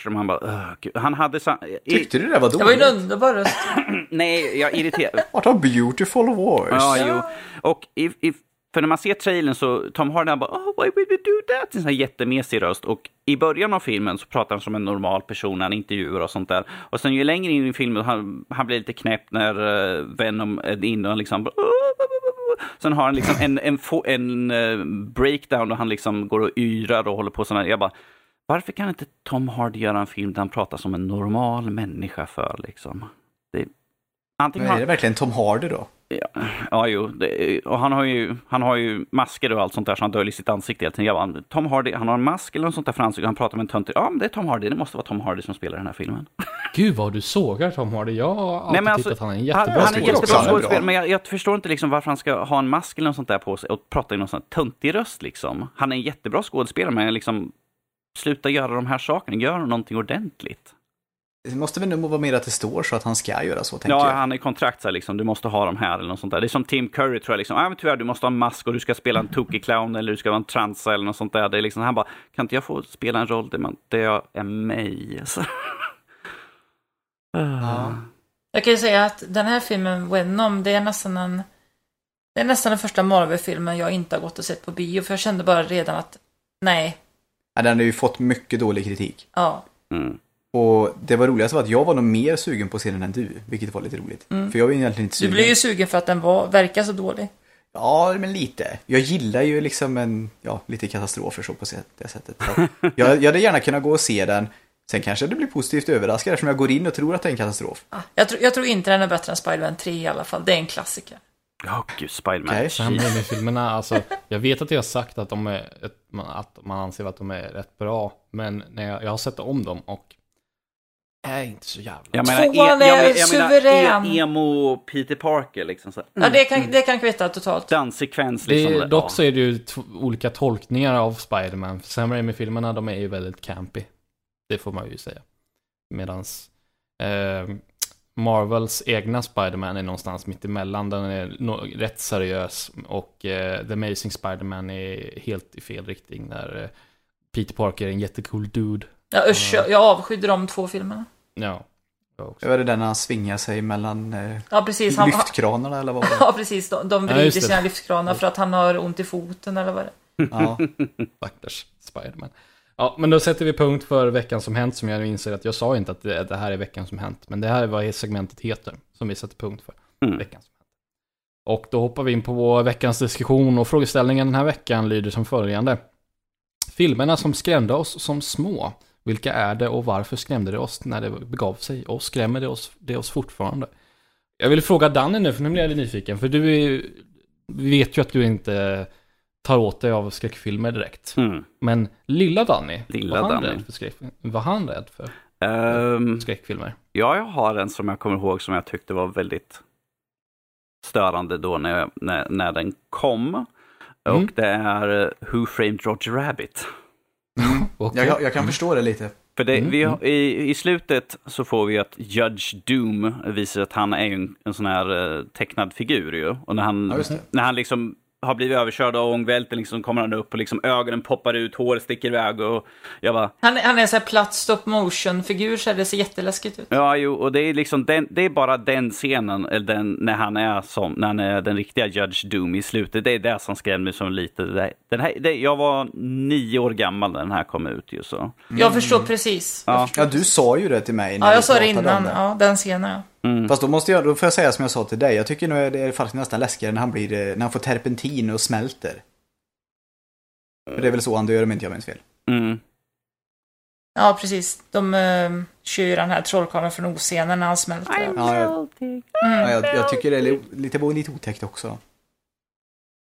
[SPEAKER 4] och man bara. Han hade
[SPEAKER 1] Tyckte du det var
[SPEAKER 3] Det var ju en
[SPEAKER 1] dåligt?
[SPEAKER 3] underbar röst.
[SPEAKER 4] Nej, jag är irriterad.
[SPEAKER 1] What a beautiful voice.
[SPEAKER 4] Ja, jo. Och i, i, för när man ser trailern så Tom Hardy han bara oh, why would we do that? En sån här jättemesig röst. Och i början av filmen så pratar han som en normal person när han intervjuar och sånt där. Och sen ju längre in i filmen, han, han blir lite knäpp när uh, Venom är inne och han liksom bara, Sen har han liksom en, en, en eh, breakdown och han liksom går och yrar och håller på sådär. Jag bara, varför kan inte Tom Hardy göra en film där han pratar som en normal människa för liksom? Det, antingen
[SPEAKER 1] Men är det verkligen Tom Hardy då?
[SPEAKER 4] Ja, ja jo. Det, och han har, ju, han har ju masker och allt sånt där så han döljer sitt ansikte hela tiden. Jag bara, Tom Hardy, han har en mask eller något sånt där för ansiktet. Han pratar med en tönt. Ja, men det är Tom Hardy. Det måste vara Tom Hardy som spelar den här filmen.
[SPEAKER 2] Gud vad du sågar Tom Hardy. Jag har alltid
[SPEAKER 4] Nej, men alltså,
[SPEAKER 2] tyckt att han är en jättebra
[SPEAKER 4] han jättebra
[SPEAKER 1] Han är bra.
[SPEAKER 4] skådespelare, men jag, jag förstår inte liksom varför han ska ha en mask eller något sånt där på sig och prata i någon sån här töntig röst liksom. Han är en jättebra skådespelare, men liksom sluta göra de här sakerna. Gör någonting ordentligt.
[SPEAKER 1] Det måste väl nog vara mer att det står så att han ska göra så, tänker
[SPEAKER 4] Ja,
[SPEAKER 1] jag.
[SPEAKER 4] han är i kontrakt så här, liksom, du måste ha dem här eller något sånt där. Det är som Tim Curry tror jag, liksom, ah, men tyvärr du måste ha en mask och du ska spela en tokig clown eller du ska vara en transa eller något sånt där. Det är liksom, han bara, kan inte jag få spela en roll där, man, där jag är mig? Så.
[SPEAKER 1] Ja.
[SPEAKER 3] Jag kan ju säga att den här filmen, Venom, det är nästan en... Det är nästan den första Marvel-filmen jag inte har gått och sett på bio, för jag kände bara redan att nej,
[SPEAKER 1] Ja, Den har ju fått mycket dålig kritik.
[SPEAKER 3] ja.
[SPEAKER 4] Mm.
[SPEAKER 1] Och det var roligast var att jag var nog mer sugen på den än du, vilket var lite roligt.
[SPEAKER 3] Mm.
[SPEAKER 1] För jag var egentligen inte
[SPEAKER 3] Du
[SPEAKER 1] sugen.
[SPEAKER 3] blev ju sugen för att den var, verkar så dålig.
[SPEAKER 1] Ja, men lite. Jag gillar ju liksom en, ja, lite katastrofer så på det sättet. Jag, jag hade gärna kunnat gå och se den. Sen kanske det blir positivt överraskad eftersom jag går in och tror att det är en katastrof.
[SPEAKER 3] Ah, Jag, tror- jag tror inte den är bättre än Spider-Man 3 i alla fall. Det är en klassiker.
[SPEAKER 4] Ja, gud, Spiderman.
[SPEAKER 1] Okej.
[SPEAKER 2] Sam Raimi-filmerna, alltså, jag vet att jag har sagt att, de är att man anser att de är rätt bra, men när jag, jag har sett om dem och är inte så jävla
[SPEAKER 4] Jag menar,
[SPEAKER 3] Tvåan
[SPEAKER 4] e- jag,
[SPEAKER 3] är
[SPEAKER 4] men- jag menar
[SPEAKER 3] suverän.
[SPEAKER 4] e- emo Peter Parker liksom. Så,
[SPEAKER 3] Ja, det kan, det kan kvitta totalt.
[SPEAKER 4] Danssekvens
[SPEAKER 2] det
[SPEAKER 4] liksom. ja.
[SPEAKER 2] dock så är det ju olika tolkningar av Spider-Man. Sam Raimi-filmerna, de är ju väldigt campy. Det får man ju säga. Medans eh, Marvels egna Spider-Man är någonstans mitt emellan. Den är no- rätt seriös och eh, The Amazing Spider-Man är helt i fel riktning. Där eh, Peter Parker är en jättecool dude.
[SPEAKER 3] Ja, usch, jag, jag avskydde de två filmerna.
[SPEAKER 2] Ja. jag också.
[SPEAKER 1] Det var det där när han svingar sig mellan eh,
[SPEAKER 3] Ja, precis. Han,
[SPEAKER 1] lyftkranarna eller vad var det?
[SPEAKER 3] ja, precis. De, de
[SPEAKER 2] Ja,
[SPEAKER 3] vrider
[SPEAKER 2] just det.
[SPEAKER 3] sina lyftkranar för att han har ont i foten eller vad det är.
[SPEAKER 1] Ja.
[SPEAKER 2] Stackars Spiderman. Ja, men då sätter vi punkt för veckan som hänt som jag nu inser att jag sa inte att det, det här är veckan som hänt. Men det här är vad segmentet heter som vi sätter punkt för.
[SPEAKER 4] Mm.
[SPEAKER 2] Veckan som hänt. Och då hoppar vi in på veckans diskussion och frågeställningen den här veckan lyder som följande. Filmerna som skrämde oss som små. Vilka är det och varför skrämde det oss när det begav sig? Och skrämmer det oss, det oss fortfarande? Jag vill fråga Danny nu, för nu blir jag lite nyfiken. För du är, vi vet ju att du inte tar åt dig av skräckfilmer direkt.
[SPEAKER 4] Mm.
[SPEAKER 2] Men lilla Danny,
[SPEAKER 4] Lilla
[SPEAKER 2] var, han
[SPEAKER 4] Danny.
[SPEAKER 2] Rädd för skräck, var han rädd för
[SPEAKER 4] Ehm,
[SPEAKER 2] skräckfilmer?
[SPEAKER 4] ja, jag har en som jag kommer ihåg som jag tyckte var väldigt störande då när, jag, när, när den kom.
[SPEAKER 2] Mm.
[SPEAKER 4] Och det är Who Framed Roger Rabbit.
[SPEAKER 2] Okej.
[SPEAKER 1] Jag, jag kan förstå det lite.
[SPEAKER 4] För det,
[SPEAKER 2] Mm,
[SPEAKER 4] vi,
[SPEAKER 2] mm.
[SPEAKER 4] har- i, i slutet så får vi att Judge Doom visar att han är ju en, en sån här eh, tecknad figur ju. Och när han,
[SPEAKER 1] Ja,
[SPEAKER 4] när han liksom har blivit överkörd av ångvälten liksom kommer han upp och liksom ögonen poppar ut, håret sticker iväg och jag bara
[SPEAKER 3] Han, han är en sån här platt stop motion-figur så det ser jätteläskigt ut.
[SPEAKER 4] Ja, jo, och det är liksom den, det är bara den scenen, eller den, när han är som, när han är den riktiga Judge Doom i slutet. Det är det som skrämde mig som lite. Det, den här, det, jag var nio år gammal när den här kom ut ju så.
[SPEAKER 3] Jag förstår precis.
[SPEAKER 4] Ja.
[SPEAKER 3] Jag förstår
[SPEAKER 1] Ja, du sa ju det till mig när
[SPEAKER 3] Ja, jag sa det innan. Ja, den scenen ja.
[SPEAKER 4] Mm.
[SPEAKER 1] Fast då måste jag, då får jag säga som jag sa till dig. Jag tycker nog det är faktiskt nästan läskigare när han blir, eh, när han får terpentin och smälter. För det är väl så han dör om inte jag minns fel.
[SPEAKER 4] Mm.
[SPEAKER 3] Ja, precis. De uh, kör ju den här trollkarlen från oscenen när han smälter.
[SPEAKER 1] Ja, jag,
[SPEAKER 3] Mm.
[SPEAKER 1] ja, jag, jag tycker det är li- lite, lite otäckt också.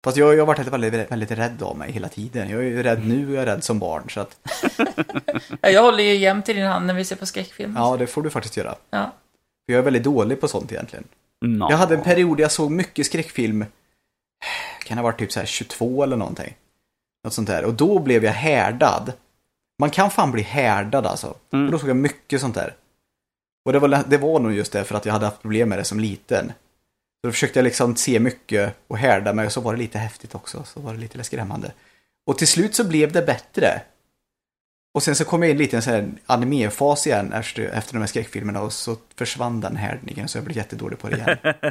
[SPEAKER 1] Fast jag, jag har varit väldigt, väldigt rädd av mig hela tiden. Jag är ju rädd nu och jag är rädd som barn. Så att,
[SPEAKER 3] Ja, jag håller ju jämt i din hand när vi ser på skräckfilm.
[SPEAKER 1] ja, det får du faktiskt göra.
[SPEAKER 3] Ja.
[SPEAKER 1] För jag är väldigt dålig på sånt egentligen.
[SPEAKER 4] Nå.
[SPEAKER 1] Jag hade en period där jag såg mycket skräckfilm. Kan ha varit typ så här 22 eller någonting. Något sånt där. Och då blev jag härdad. Man kan fan bli härdad alltså.
[SPEAKER 4] Mm.
[SPEAKER 1] Och då såg jag mycket sånt där. Och det var, det var nog just det för att jag hade haft problem med det som liten. Så då försökte jag liksom se mycket och härda mig och så var det lite häftigt också. Så var det lite skrämmande. Och till slut så blev det bättre. Och sen så kom jag in lite i en sån här animefas igen efter, efter de här skräckfilmerna och så försvann den härdningen så jag blev jättedålig på det igen.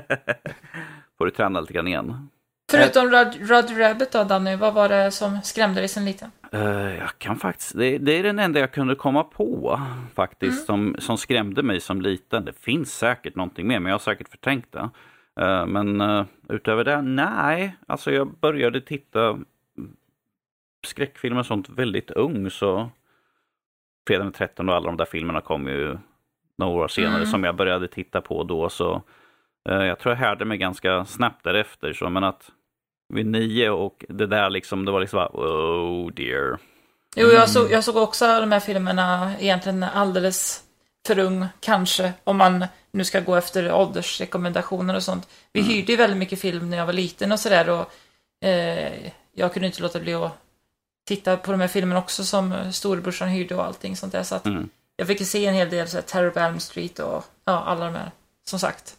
[SPEAKER 4] Får du träna lite grann igen.
[SPEAKER 3] Förutom Rod, Rod Rabbit då, Danny, vad var det som skrämde dig sen liten?
[SPEAKER 4] Eh, jag kan faktiskt, det, det är den enda jag kunde komma på faktiskt som, som skrämde mig som liten. Det finns säkert någonting mer, men jag har säkert förträngt det. Eh, men uh, utöver det, nej. Alltså jag började titta skräckfilmer och sånt väldigt ung så Fredag den 13 och alla de där filmerna kom ju några år senare
[SPEAKER 3] Mm.
[SPEAKER 4] som jag började titta på då så eh, jag tror jag härde mig ganska snabbt därefter. Så men att vid nio och det där liksom, det var liksom bara, oh dear.
[SPEAKER 3] Jo, jag såg, jag såg också de här filmerna egentligen alldeles för ung, kanske, om man nu ska gå efter åldersrekommendationer och sånt. Vi hyrde ju väldigt mycket film när jag var liten och sådär och eh, jag kunde inte låta bli att titta på de här filmerna också som storebrorsan hyrde och allting sånt där. Så att
[SPEAKER 4] Mm.
[SPEAKER 3] jag fick se en hel del så här, Terror på Elm Street och ja, alla de här, som sagt.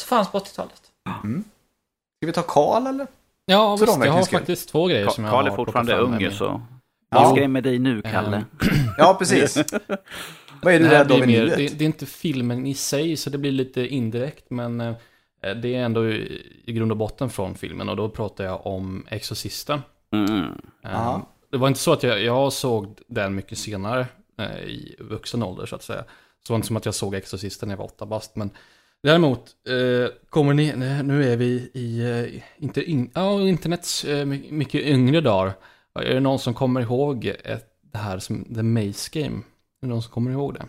[SPEAKER 3] Så fanns på 80-talet.
[SPEAKER 1] Ska vi ta Karl eller?
[SPEAKER 2] Ja, visst, jag har
[SPEAKER 1] verkligen skull.
[SPEAKER 2] faktiskt två grejer som jag
[SPEAKER 4] Karl
[SPEAKER 2] har
[SPEAKER 4] är fortfarande ung
[SPEAKER 2] med
[SPEAKER 4] så.
[SPEAKER 1] Ja.
[SPEAKER 4] Jag skrämmer dig nu, Kalle.
[SPEAKER 2] Ehm,
[SPEAKER 1] Ja, precis. Vad är du rädd av i nuet?
[SPEAKER 2] det, det är inte filmen i sig, så det blir lite indirekt, men eh, det är ändå i, i grund och botten från filmen, och då pratar jag om Exorcisten.
[SPEAKER 4] Mm.
[SPEAKER 1] Ja.
[SPEAKER 2] Det var inte så att jag, jag såg den mycket senare, eh, i vuxen ålder så att säga. Så det var inte som att jag såg Exorcisten när jag var åtta bast, men däremot eh, kommer ni, nej, nu är vi i, eh, inte in, ja, internets my- mycket yngre dagar. Är det någon som kommer ihåg ett, det här som The Maze Game? Är det någon som kommer ihåg det?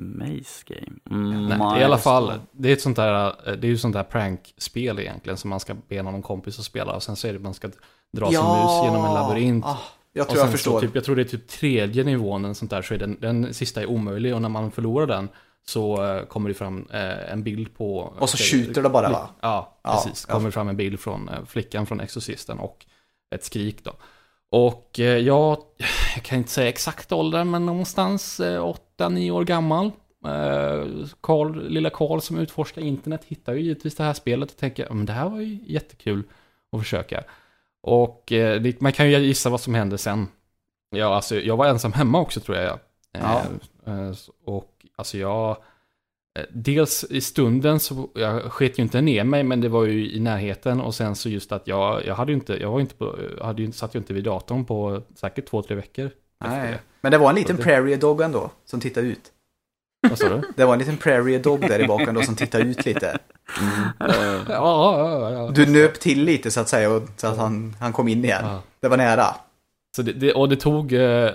[SPEAKER 4] Maze Game. Mm,
[SPEAKER 2] Nej, I alla fall, det är ett sånt där, det är ju sånt där prankspel egentligen som man ska be någon kompis att spela och sen så är det man ska dra sin mus genom en labyrint.
[SPEAKER 1] Ah, jag tror jag förstår.
[SPEAKER 2] Så typ, jag tror det är typ tredje nivån, en sånt där, så är den, den sista är omöjlig och när man förlorar den så eh, kommer det fram eh, en bild på...
[SPEAKER 1] Och så skjuter det bara, va?
[SPEAKER 2] Ja,
[SPEAKER 1] Ja,
[SPEAKER 2] precis.
[SPEAKER 1] ja.
[SPEAKER 2] Kommer fram en bild från eh, flickan från Exorcisten och ett skrik då. Och eh, jag, jag kan inte säga exakt ålder, men någonstans eh, 8-9 år gammal. Eh, Carl, lilla Karl som utforskar internet hittar ju givetvis det här spelet och tänker, men det här var ju jättekul att försöka. Och eh, det, man kan ju gissa vad som hände sen. Ja, alltså jag var ensam hemma också tror jag.
[SPEAKER 1] Ja.
[SPEAKER 2] Eh, eh, och alltså jag... eh, Dels i stunden så, jag sket ju inte ner mig, men det var ju i närheten. Och sen så just att jag, jag hade ju inte, jag var inte på, hade ju inte, satt ju inte vid datorn på säkert två, tre veckor.
[SPEAKER 1] Nej.
[SPEAKER 2] det.
[SPEAKER 1] Men det var en liten prairie dog ändå, som tittade ut.
[SPEAKER 2] Vad sa du?
[SPEAKER 1] Det var en liten prairie dog där i baken då som tittade ut lite.
[SPEAKER 2] ja.
[SPEAKER 1] Du nöp till lite så att säga, och, så att han, han kom in igen. Det var nära.
[SPEAKER 2] Så det, det, och det tog eh,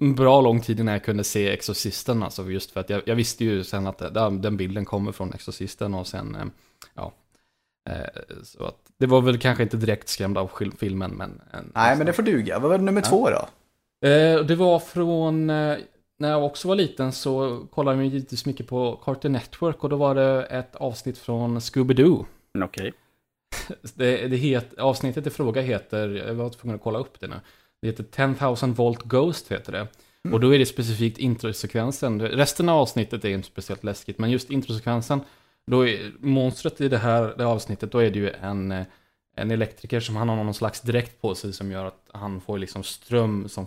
[SPEAKER 2] en bra lång tid innan jag kunde se Exorcisten, alltså just för att jag, jag visste ju sen att den, den bilden kommer från Exorcisten och sen, eh, ja, Eh, så att, det var väl kanske inte direkt skrämd av filmen, men... En,
[SPEAKER 1] Nej, men det får duga. Vad var nummer
[SPEAKER 2] Ja.
[SPEAKER 1] två då?
[SPEAKER 2] Eh, det var från, eh, när jag också var liten så kollade jag givetvis mycket på Cartoon Network och då var det ett avsnitt från Scooby-Doo.
[SPEAKER 4] Okej.
[SPEAKER 2] Det, det het, avsnittet i fråga heter, jag var tvungen att kolla upp det nu, det heter 10,000 Volt Ghost heter det.
[SPEAKER 1] Mm.
[SPEAKER 2] Och då är det specifikt introsekvensen. Resten av avsnittet är inte speciellt läskigt, men just introsekvensen, då är monstret i det här det avsnittet, då är det ju en, eh, en elektriker som han har någon slags dräkt på sig som gör att han får liksom ström som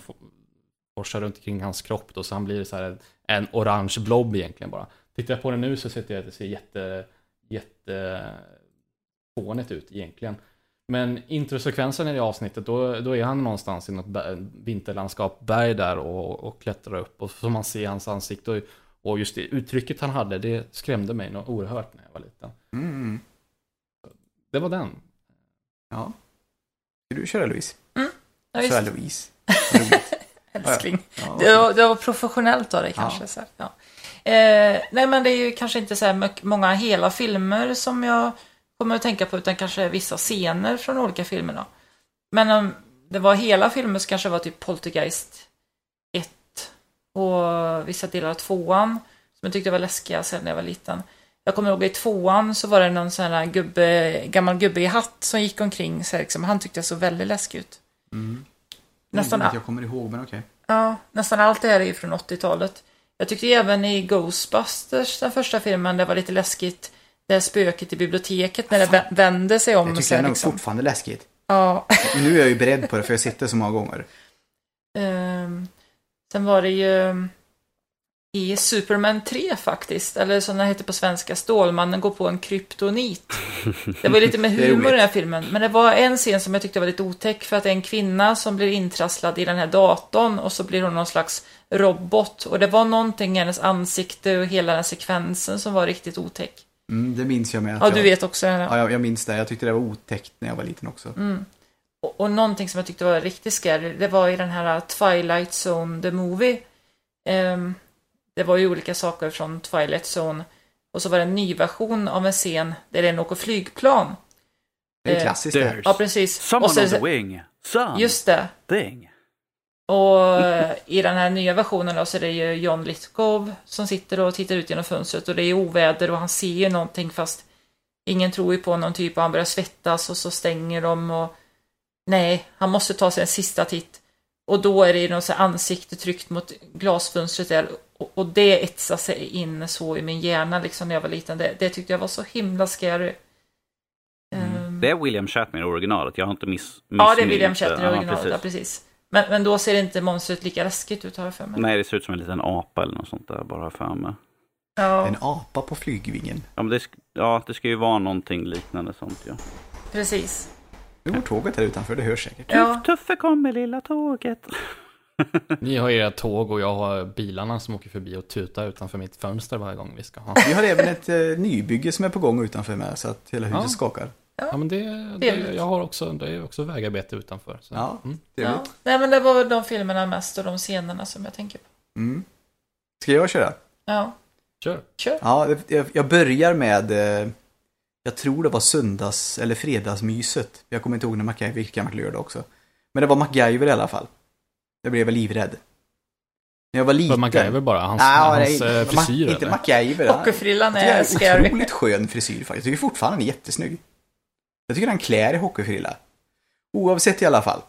[SPEAKER 2] forsar runt omkring hans kropp då, så han blir så här en orange blob egentligen bara. Tittar jag på det nu så ser jag att det ser jätte, jätte fånigt ut egentligen. Men introsekvensen i det avsnittet, då, då är han någonstans i något vinterlandskap, berg där och, och klättrar upp och så får man se hans ansikte och, och just det uttrycket han hade, det skrämde mig något oerhört när jag var liten.
[SPEAKER 1] Mm.
[SPEAKER 2] Det var den.
[SPEAKER 1] Ja. Ska du köra Louise?
[SPEAKER 3] Ja,
[SPEAKER 1] Köra
[SPEAKER 3] visst,
[SPEAKER 1] Louise.
[SPEAKER 3] Älskling.
[SPEAKER 1] Ja,
[SPEAKER 3] Det var, det var professionellt av dig kanske.
[SPEAKER 1] Ja.
[SPEAKER 3] Så här, ja. eh, nej, men det är ju kanske inte så här många hela filmer som jag kommer att tänka på, utan kanske vissa scener från olika filmer. Då. Men om det var hela filmer så kanske det var typ Poltergeist 1 och vissa delar av tvåan som jag tyckte var läskiga sen när jag var liten. Jag kommer ihåg i tvåan så var det någon sån här gubbe, gammal gubbe i hatt som gick omkring. Så här, liksom, han tyckte jag såg väldigt läskig ut.
[SPEAKER 1] Mm.
[SPEAKER 3] Nästan,
[SPEAKER 1] Nästan jag kommer ihåg, men okej.
[SPEAKER 3] Ja, nästan allt det här är ju från 80-talet. Jag tyckte även i Ghostbusters, den första filmen, det var lite läskigt. Det här spöket i biblioteket när det vä- vände sig om.
[SPEAKER 1] Jag tycker det är nog
[SPEAKER 3] liksom.
[SPEAKER 1] fortfarande läskigt.
[SPEAKER 3] Ja.
[SPEAKER 1] Nu är jag ju beredd på det, för jag det så många gånger.
[SPEAKER 3] Ehm, sen var det ju i Superman 3 faktiskt, eller som den heter på svenska, Stålmannen går på en kryptonit. Det var lite med humor i den här filmen, men det var en scen som jag tyckte var lite otäck för att det är en kvinna som blir intrasslad i den här datorn och så blir hon någon slags robot och det var någonting i hennes ansikte och hela den sekvensen som var riktigt otäck.
[SPEAKER 1] Mm, det minns jag med.
[SPEAKER 3] Ja, du
[SPEAKER 1] jag,
[SPEAKER 3] vet också. här-
[SPEAKER 1] Ja, jag, jag minns det. Jag tyckte det var otäckt när jag var liten också.
[SPEAKER 3] Mm. Och, och någonting som jag tyckte var riktigt scary, det var i den här Twilight Zone, the movie. Ehm, det var ju olika saker från Twilight Zone. Och så var det en ny version av en scen där det är en åker flygplan.
[SPEAKER 1] Det är
[SPEAKER 3] Eh,
[SPEAKER 1] klassiskt.
[SPEAKER 4] There's
[SPEAKER 3] Ja, precis.
[SPEAKER 4] someone
[SPEAKER 3] så,
[SPEAKER 4] on the wing. Some
[SPEAKER 3] just det.
[SPEAKER 4] thing.
[SPEAKER 3] Och eh, i den här nya versionen då så är det ju John Lithgow som sitter och tittar ut genom fönstret och det är oväder och han ser ju någonting fast ingen tror ju på någon typ och han börjar svettas och så stänger de och nej, han måste ta sig en sista titt. Och då är det ju något så här ansikte tryckt mot glasfönstret där och, och det etsar sig in så i min hjärna liksom när jag var liten. Det, det tyckte jag var så himla scary. Ehm,
[SPEAKER 4] Det är William Shatner originalet. Jag har inte miss,
[SPEAKER 3] ja, det är William. Shatner
[SPEAKER 4] Ja,
[SPEAKER 3] originalet, ja,
[SPEAKER 4] precis.
[SPEAKER 3] precis. Men, men då ser inte monstret lika läskigt ut har jag för mig.
[SPEAKER 4] Nej, det ser ut som en liten apa eller något sånt där, bara för mig.
[SPEAKER 3] Ja.
[SPEAKER 1] En apa på flygvingen.
[SPEAKER 4] Ja, men det, ja, det ska ju vara någonting liknande sånt ja.
[SPEAKER 3] Precis.
[SPEAKER 1] Nu går tåget här utanför, det hörs säkert.
[SPEAKER 3] Ja,
[SPEAKER 4] Tuffe kommer lilla tåget.
[SPEAKER 2] Ni har era tåg och jag har bilarna som åker förbi och tutar utanför mitt fönster varje gång vi ska ha.
[SPEAKER 1] Vi har även ett eh, nybygge som är på gång utanför med, så att hela huset
[SPEAKER 2] Ja.
[SPEAKER 1] skakar.
[SPEAKER 2] Ja, men det, det, jag har också, det är också vägarbete utanför. Så.
[SPEAKER 1] Ja.
[SPEAKER 2] Mm.
[SPEAKER 3] ja. Nej, men det var de filmerna mest och de scenerna som jag tänker på.
[SPEAKER 1] Mm. Ska jag köra?
[SPEAKER 3] Ja,
[SPEAKER 2] Kör.
[SPEAKER 3] kör.
[SPEAKER 1] Ja, det- jag, jag börjar med, eh, jag tror det var söndags eller fredagsmyset. Jag kommer inte ihåg när MacGyver gick gammalt lördag också. Men det var MacGyver i alla fall. Jag blev livrädd. När jag var liten.
[SPEAKER 2] För MacGyver bara, hans,
[SPEAKER 1] Ja,
[SPEAKER 2] hans
[SPEAKER 1] nej,
[SPEAKER 2] eh,
[SPEAKER 1] Ma-
[SPEAKER 2] frisyr
[SPEAKER 1] Inte
[SPEAKER 2] eller?
[SPEAKER 1] MacGyver.
[SPEAKER 3] Hockeyfrillan är
[SPEAKER 1] det är
[SPEAKER 3] scary.
[SPEAKER 1] otroligt skön frisyr faktiskt. Jag tycker fortfarande han är jättesnygg. Jag tycker han klär i hockeyfrilla. Oavsett i alla fall.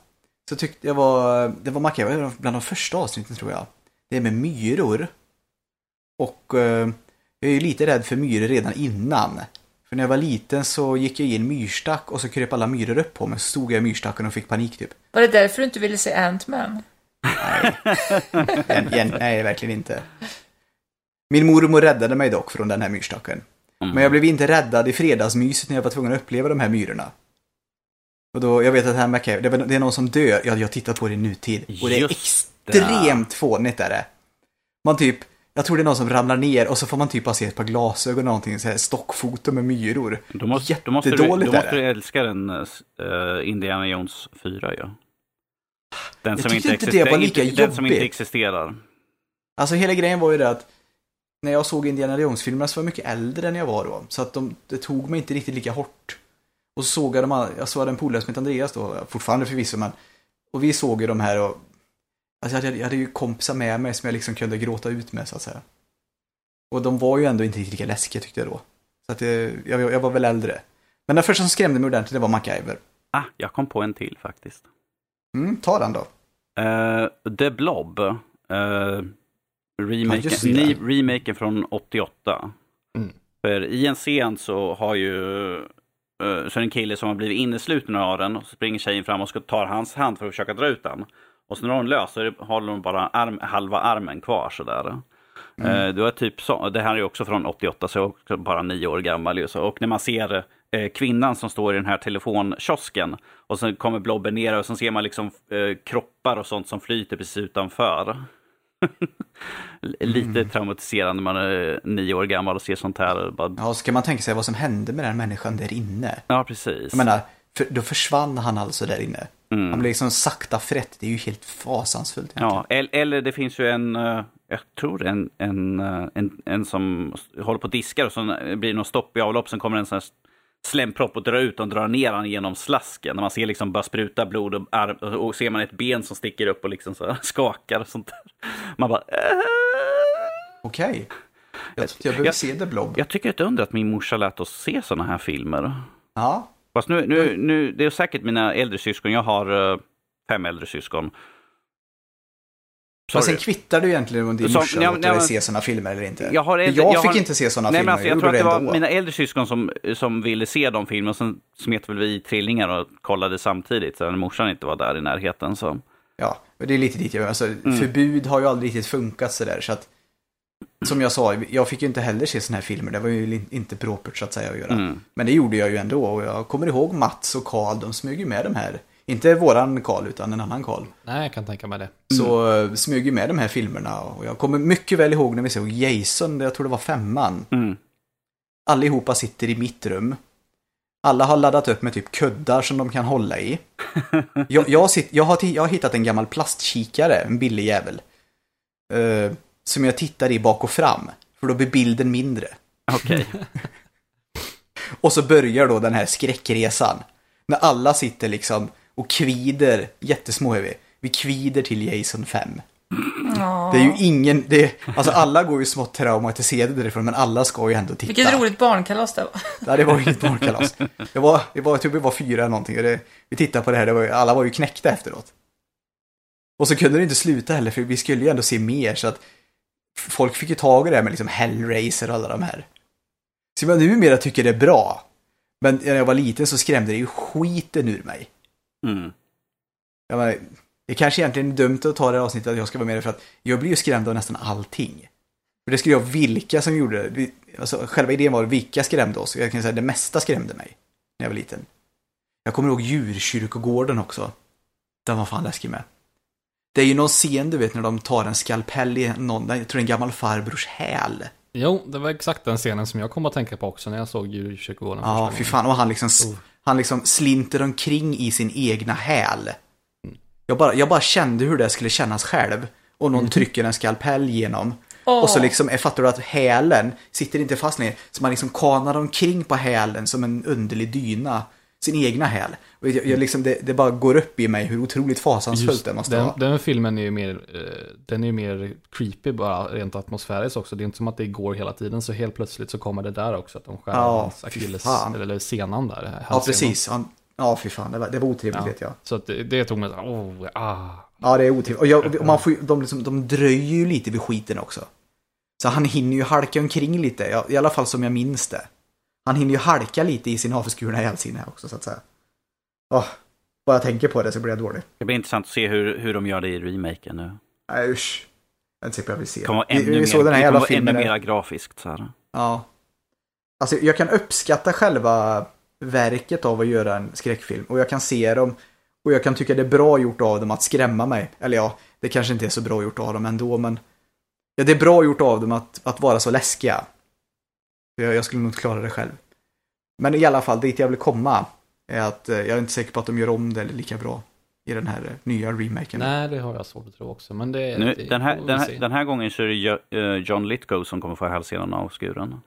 [SPEAKER 1] Så tyckte jag var, det var MacGyver bland de första avsnitten tror jag. Det är med myror. Och eh, jag är ju lite rädd för myror redan innan. För när jag var liten så gick jag i en myrstack och så kröp alla myror upp på mig. Så stod jag i myrstacken och fick panik typ.
[SPEAKER 3] Var det därför du inte ville se Ant-Man?
[SPEAKER 1] En, en, nej, verkligen inte. Min mormor räddade mig dock från den här myrstacken.
[SPEAKER 4] Mm.
[SPEAKER 1] Men jag blev inte räddad i fredagsmyset när jag var tvungen att uppleva de här myrorna. Och då, jag vet att det här MacGyver, det, det är någon som dör. Jag, jag tittar på det i nutid. Och det är
[SPEAKER 4] Just det.
[SPEAKER 1] extremt fånigt är det. Man typ, jag tror det är någon som ramlar ner och så får man typ bara se ett par glasögon och någonting, så här stockfoto med myror.
[SPEAKER 4] Då måste, då måste, du,
[SPEAKER 1] Jättedåligt
[SPEAKER 4] då måste du älska den uh, Indiana Jones 4 ja. Den
[SPEAKER 1] Jag
[SPEAKER 4] som inte,
[SPEAKER 1] inte det var lika
[SPEAKER 4] Den som inte existerar.
[SPEAKER 1] Alltså hela grejen var ju det att när jag såg Indiana Jones-filmerna så var jag mycket äldre än jag var då. Så att de, det tog mig inte riktigt lika hårt. Och så såg jag dem, alla- jag såg en polare som hette Andreas då, fortfarande förvisso men. Och vi såg ju de här och alltså jag, hade, jag hade ju kompisar med mig som jag liksom kunde gråta ut med så att säga. Och de var ju ändå inte riktigt lika läskiga tyckte jag då. Så att det, jag, jag var väl äldre. Men den första som skrämde mig ordentligt det var MacGyver.
[SPEAKER 4] Ah, jag kom på en till faktiskt.
[SPEAKER 1] Mm, ta den då.
[SPEAKER 4] Uh, The Blob. Uh, remaken, ny, remaken från 88.
[SPEAKER 2] Mm.
[SPEAKER 4] För i en scen så har ju eh, så är det en kille som har blivit innesluten av den och så springer tjejen fram och ska ta hans hand för att försöka dra ut den. Och så när hon löser har hon bara arm, halva armen kvar sådär. Mm. det, var typ så, det här är också från 88, så jag är bara nio år gammal. ju, så. Och när man ser eh, kvinnan som står i den här telefonkiosken och så kommer blobben ner och så ser man liksom eh, kroppar och sånt som flyter precis utanför. Lite traumatiserande när man är nio år gammal och ser sånt här. Bara,
[SPEAKER 1] Ja, så kan man tänka sig vad som hände med den människan där inne.
[SPEAKER 4] ja, precis.
[SPEAKER 1] Jag menar, för, då försvann han alltså där inne.
[SPEAKER 4] Mm.
[SPEAKER 1] Han blev liksom sakta frätt. Det är ju helt fasansfullt egentligen.
[SPEAKER 4] Ja, el- eller det finns ju en, eh, jag tror en, en, eh, en, en som håller på och diskar och så blir det något stopp i avlopp, sen kommer en sån här slempropp och drar ut och drar ner han genom slasken. När man ser liksom bara spruta blod och, arm, och ser man ett ben som sticker upp och liksom så skakar och sånt där. Man bara... "Äh."
[SPEAKER 1] Okej. Jag, jag behöver
[SPEAKER 4] Jag-
[SPEAKER 1] se The Blob.
[SPEAKER 4] Jag tycker ett under att min morsa lät oss se såna här filmer.
[SPEAKER 1] Ja.
[SPEAKER 4] Fast nu, nu, nu, det är säkert mina äldre syskon, jag har eh, fem äldre syskon.
[SPEAKER 1] Men sen
[SPEAKER 4] Sorry.
[SPEAKER 1] kvittar det ju egentligen om din
[SPEAKER 4] Så-
[SPEAKER 1] morsa låter dig se sådana filmer eller inte.
[SPEAKER 4] Jag, har äldre-
[SPEAKER 1] jag, fick
[SPEAKER 4] har-
[SPEAKER 1] inte se sådana filmer,
[SPEAKER 4] alltså, jag,
[SPEAKER 1] jag
[SPEAKER 4] tror
[SPEAKER 1] gjorde
[SPEAKER 4] att det
[SPEAKER 1] det
[SPEAKER 4] var
[SPEAKER 1] ändå.
[SPEAKER 4] mina äldre syskon som, som ville se de filmerna sen smet väl vi trillingar och kollade samtidigt. Så när morsan inte var där i närheten så.
[SPEAKER 1] Ja, det är lite dit jag... Alltså,
[SPEAKER 4] Mm.
[SPEAKER 1] förbud har ju aldrig riktigt funkat sådär, så att... Som jag sa, jag fick ju inte heller se sådana här filmer. Det var ju inte propert så att säga att göra.
[SPEAKER 4] Mm.
[SPEAKER 1] Men det gjorde jag ju ändå. Och jag kommer ihåg Mats och Karl, de smög ju med de här. Inte våran Karl, utan en annan Karl.
[SPEAKER 2] Nej, jag kan tänka mig det.
[SPEAKER 1] Så eh, smög ju med de här filmerna. Och jag kommer mycket väl ihåg när vi såg Jason, jag tror det var femman.
[SPEAKER 4] Mm.
[SPEAKER 1] Allihopa sitter i mitt rum. Alla har laddat upp med typ kuddar som de kan hålla i. Jag, jag, sitt, jag, har, jag har hittat en gammal plastkikare, en billig jävel. eh, som jag tittar i bak och fram. För då blir bilden mindre.
[SPEAKER 4] Okej.
[SPEAKER 1] Och så börjar då den här skräckresan. När alla sitter liksom och kvider, jättesmå är vi. Vi kvider till Jason 5.
[SPEAKER 3] Ja.
[SPEAKER 1] Det är ju ingen, det alltså alla går ju smått traumatiserade därifrån men alla ska ju ändå titta.
[SPEAKER 3] Vilket roligt barnkalas det var.
[SPEAKER 1] Nej, det var inget barnkalas. Det var, det var, tror vi var fyra eller någonting. Och det, vi tittade på det här, det var, alla var ju knäckta efteråt. Och så kunde det inte sluta heller, för vi skulle ju ändå se mer. Så att folk fick ju tag i det här med liksom Hellraiser och alla de här. Så jag numera tycker det är bra. Men när jag var liten så skrämde det ju skiten ur mig.
[SPEAKER 4] Mm.
[SPEAKER 1] Jag menar, det är kanske egentligen är dumt att ta det här avsnittet att jag ska vara med det, för att jag blir ju skrämd av nästan allting. För det skulle jag vilka som gjorde det. Alltså, själva idén var vilka skrämde oss. Jag kan säga att det mesta skrämde mig när jag var liten. Jag kommer ihåg djurkyrkogården också. Den var fan läskig med. Det är ju någon scen du vet när de tar en skalpell i någon, jag tror det är en gammal farbrors häl.
[SPEAKER 2] Jo, det var exakt den scenen som jag kom att tänka på också när jag såg djurkyrkogården
[SPEAKER 1] Ja, fy fan. Och han liksom,
[SPEAKER 2] Oh.
[SPEAKER 1] Han liksom slinter omkring i sin egna häl. Jag bara, jag bara kände hur det skulle kännas själv. Och någon trycker en skalpell genom.
[SPEAKER 3] Åh.
[SPEAKER 1] Och så liksom, jag fattar du att hälen sitter inte fast ner. Så man liksom kanar omkring på hälen som en underlig dyna. Sin egna häl. Och jag, jag liksom, det, det bara går upp i mig hur otroligt fasansfullt det måste
[SPEAKER 2] den,
[SPEAKER 1] vara.
[SPEAKER 2] den filmen är ju mer, eh, den är ju mer creepy bara rent atmosfäriskt också. Det är inte som att det går hela tiden så helt plötsligt så kommer det där också att de skär
[SPEAKER 1] Ja,
[SPEAKER 2] hans akilles, eller senan där.
[SPEAKER 1] Ja, precis. Han, ja, fy fan. Det var, det var otrevligt vet jag.
[SPEAKER 2] Så det, det tog mig så oh, ah.
[SPEAKER 1] Ja, det är otrevligt. Och, jag, och man får, de, liksom, de dröjer ju lite vid skiten också. Så han hinner ju halka omkring lite, ja, i alla fall som jag minns det. Han hinner ju halka lite i sin avskurna hälsine också, så att säga. Åh, bara jag tänker på det så blir jag dålig.
[SPEAKER 4] Det blir intressant att se hur, hur de gör det i remaken nu.
[SPEAKER 1] Nej, usch. Jag vet inte jag vill se.
[SPEAKER 4] Det kommer vara
[SPEAKER 1] Vi-
[SPEAKER 4] ännu,
[SPEAKER 1] vi
[SPEAKER 4] mer,
[SPEAKER 1] såg den här
[SPEAKER 4] det
[SPEAKER 1] jävla
[SPEAKER 4] kommer vara ännu mera grafiskt. Så här.
[SPEAKER 1] Ja. Alltså, jag kan uppskatta själva verket av att göra en skräckfilm. Och jag kan se dem. Och jag kan tycka det är bra gjort av dem att skrämma mig. Eller ja, det kanske inte är så bra gjort av dem ändå, men... Ja, det är bra gjort av dem att, att vara så läskiga. Jag, jag skulle nog inte klara det själv. Men i alla fall, dit jag vill komma är att eh, jag är inte säker på att de gör om det lika bra i den här eh, nya remaken.
[SPEAKER 2] Nej, det har jag svårt att tro också. Men det,
[SPEAKER 4] Nu,
[SPEAKER 2] det
[SPEAKER 4] den, här, den, här, den här gången så är det eh, John Lithgow som kommer få hälsenan avskuren.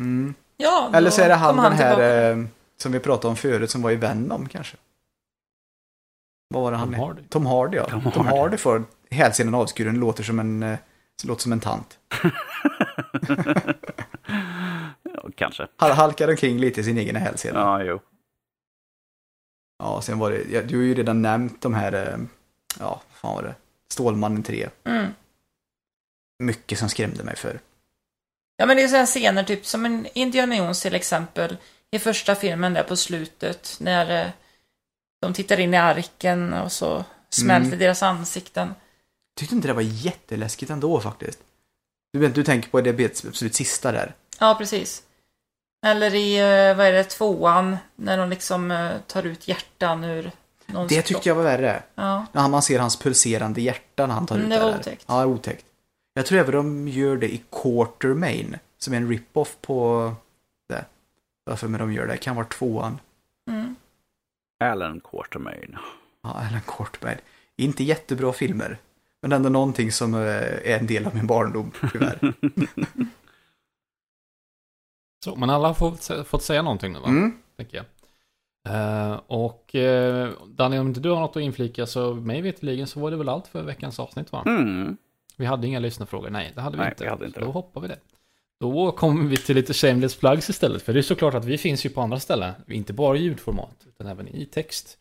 [SPEAKER 1] Mm.
[SPEAKER 3] Ja,
[SPEAKER 1] Eller så är det han
[SPEAKER 3] kommer
[SPEAKER 1] den här
[SPEAKER 3] tillbaka.
[SPEAKER 1] eh, som vi pratade om förut, som var i Venom kanske. Vad var det han
[SPEAKER 2] Tom Hardy.
[SPEAKER 1] Tom Hardy, ja.
[SPEAKER 4] Tom
[SPEAKER 1] Tom
[SPEAKER 4] Hardy.
[SPEAKER 1] Hardy, får hälsenan avskuren, låter som en, låter som en tant.
[SPEAKER 4] Ja, kanske.
[SPEAKER 1] Han halkar omkring lite i sin egen hälsena. Ja.
[SPEAKER 4] Ja, jo.
[SPEAKER 1] ja, sen var det, ja, du har ju redan nämnt de här, eh, ja, fan var det, Stålmannen 3.
[SPEAKER 3] Mm.
[SPEAKER 1] Mycket som skrämde mig för.
[SPEAKER 3] Ja men det är sådana scener typ som en Indiana Jones till exempel. I första filmen där på slutet när eh, de tittar in i arken och så smälter
[SPEAKER 1] Mm.
[SPEAKER 3] deras ansikten.
[SPEAKER 1] Tyckte inte det var jätteläskigt ändå faktiskt. Du, vet, du tänker på det absolut sista där.
[SPEAKER 3] Ja, precis. Eller i, eh, vad är det, tvåan när de liksom eh, tar ut hjärtan ur någons
[SPEAKER 1] Det tyckte jag var värre.
[SPEAKER 3] Ja.
[SPEAKER 1] När man ser hans pulserande hjärta när han tar
[SPEAKER 3] Mm,
[SPEAKER 1] ut
[SPEAKER 3] det var
[SPEAKER 1] där.
[SPEAKER 3] otäckt.
[SPEAKER 1] Ja, otäckt. Jag tror även de gör det i Quartermain. Som är en rip-off på det. Varför men de gör det? Kan vara tvåan.
[SPEAKER 3] Mm.
[SPEAKER 4] Alan Quartermain.
[SPEAKER 1] Ja, Alan Quartermain. Inte jättebra filmer. Men ändå någonting som eh, är en del av min barndom, tyvärr.
[SPEAKER 2] Så, men alla har fått, fått säga någonting nu va?
[SPEAKER 1] Mm.
[SPEAKER 2] Tänker jag. Eh, och uh, Daniel, om inte du har något att inflika så mig veterligen så var det väl allt för veckans avsnitt va?
[SPEAKER 4] Mm.
[SPEAKER 2] Vi hade inga lyssnarfrågor, nej det hade vi
[SPEAKER 4] Nej,
[SPEAKER 2] inte.
[SPEAKER 4] vi hade inte
[SPEAKER 2] så
[SPEAKER 4] det.
[SPEAKER 2] då hoppar vi det. Då kommer vi till lite shameless plugs istället. För det är såklart att vi finns ju på andra ställen. Inte bara i ljudformat, utan även i text.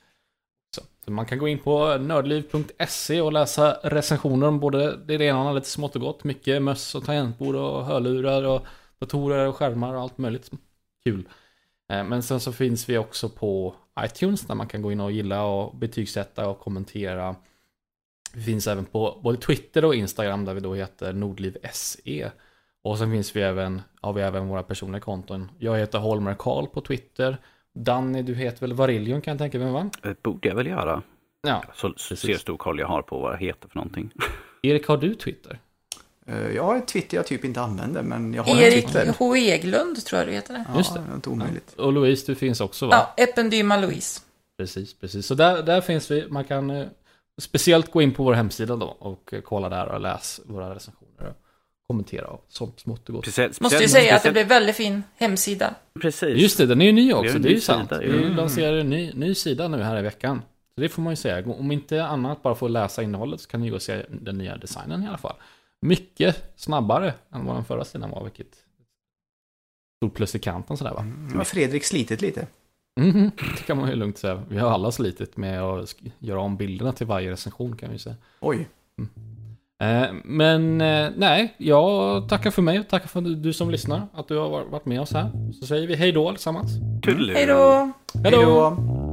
[SPEAKER 2] Så, så man kan gå in på nördliv.se och läsa recensioner om både det ena och lite smått och gott. Mycket möss och tangentbord och hörlurar och datorer och skärmar och allt möjligt. Kul. Eh, men sen så finns vi också på iTunes där man kan gå in och gilla och betygsätta och kommentera. Vi finns även på både Twitter och Instagram där vi då heter nordliv.se. Och sen finns vi även, har vi även våra personliga konton. Jag heter Holmer Karl på Twitter. Danny, du heter väl Varillion kan jag tänka mig va?
[SPEAKER 4] Det borde jag väl göra.
[SPEAKER 2] Ja.
[SPEAKER 4] Så, så ser stor koll jag har på vad jag heter för någonting.
[SPEAKER 2] Erik, har du Twitter?
[SPEAKER 1] Eh, Jag har ett Twitter jag typ inte använder, men jag har en
[SPEAKER 3] Erik
[SPEAKER 1] Twitter.
[SPEAKER 3] H. Eglund tror jag du heter det.
[SPEAKER 1] Ja,
[SPEAKER 2] Just det.
[SPEAKER 1] inte omöjligt.
[SPEAKER 2] Och Louise, du finns också va?
[SPEAKER 3] Ja, Ependyma Louise.
[SPEAKER 2] Precis, precis. Så där, där finns vi. Man kan eh, speciellt gå in på vår hemsida då och eh, kolla där och läsa våra recensioner kommentera och sånt smått och gott.
[SPEAKER 4] Speciellt,
[SPEAKER 3] Måste ju säga att det blev väldigt fin hemsida.
[SPEAKER 4] Precis.
[SPEAKER 2] Just det, den är ju ny
[SPEAKER 4] Det är
[SPEAKER 2] också. Det är ju sant.
[SPEAKER 4] sida,
[SPEAKER 2] Vi
[SPEAKER 4] mm.
[SPEAKER 2] lanserar en ny, ny sida nu här i veckan. Så det får man ju säga. Om inte annat bara att läsa innehållet så kan ni gå och se den nya designen i alla fall. Mycket snabbare än vad den förra sidan var, vilket stort plus i kanten sådär va.
[SPEAKER 1] Mm, har Fredrik slitit lite?
[SPEAKER 2] Mhm, det kan man ju lugnt säga. Vi har alla slitit med att göra om bilderna till varje recension kan vi säga.
[SPEAKER 1] Oj.
[SPEAKER 2] Eh, Men eh, nej, jag tackar för mig och tackar för du som lyssnar att du har varit med oss här. Så säger vi hej då allesammans.
[SPEAKER 3] Hej då!
[SPEAKER 2] Hej då!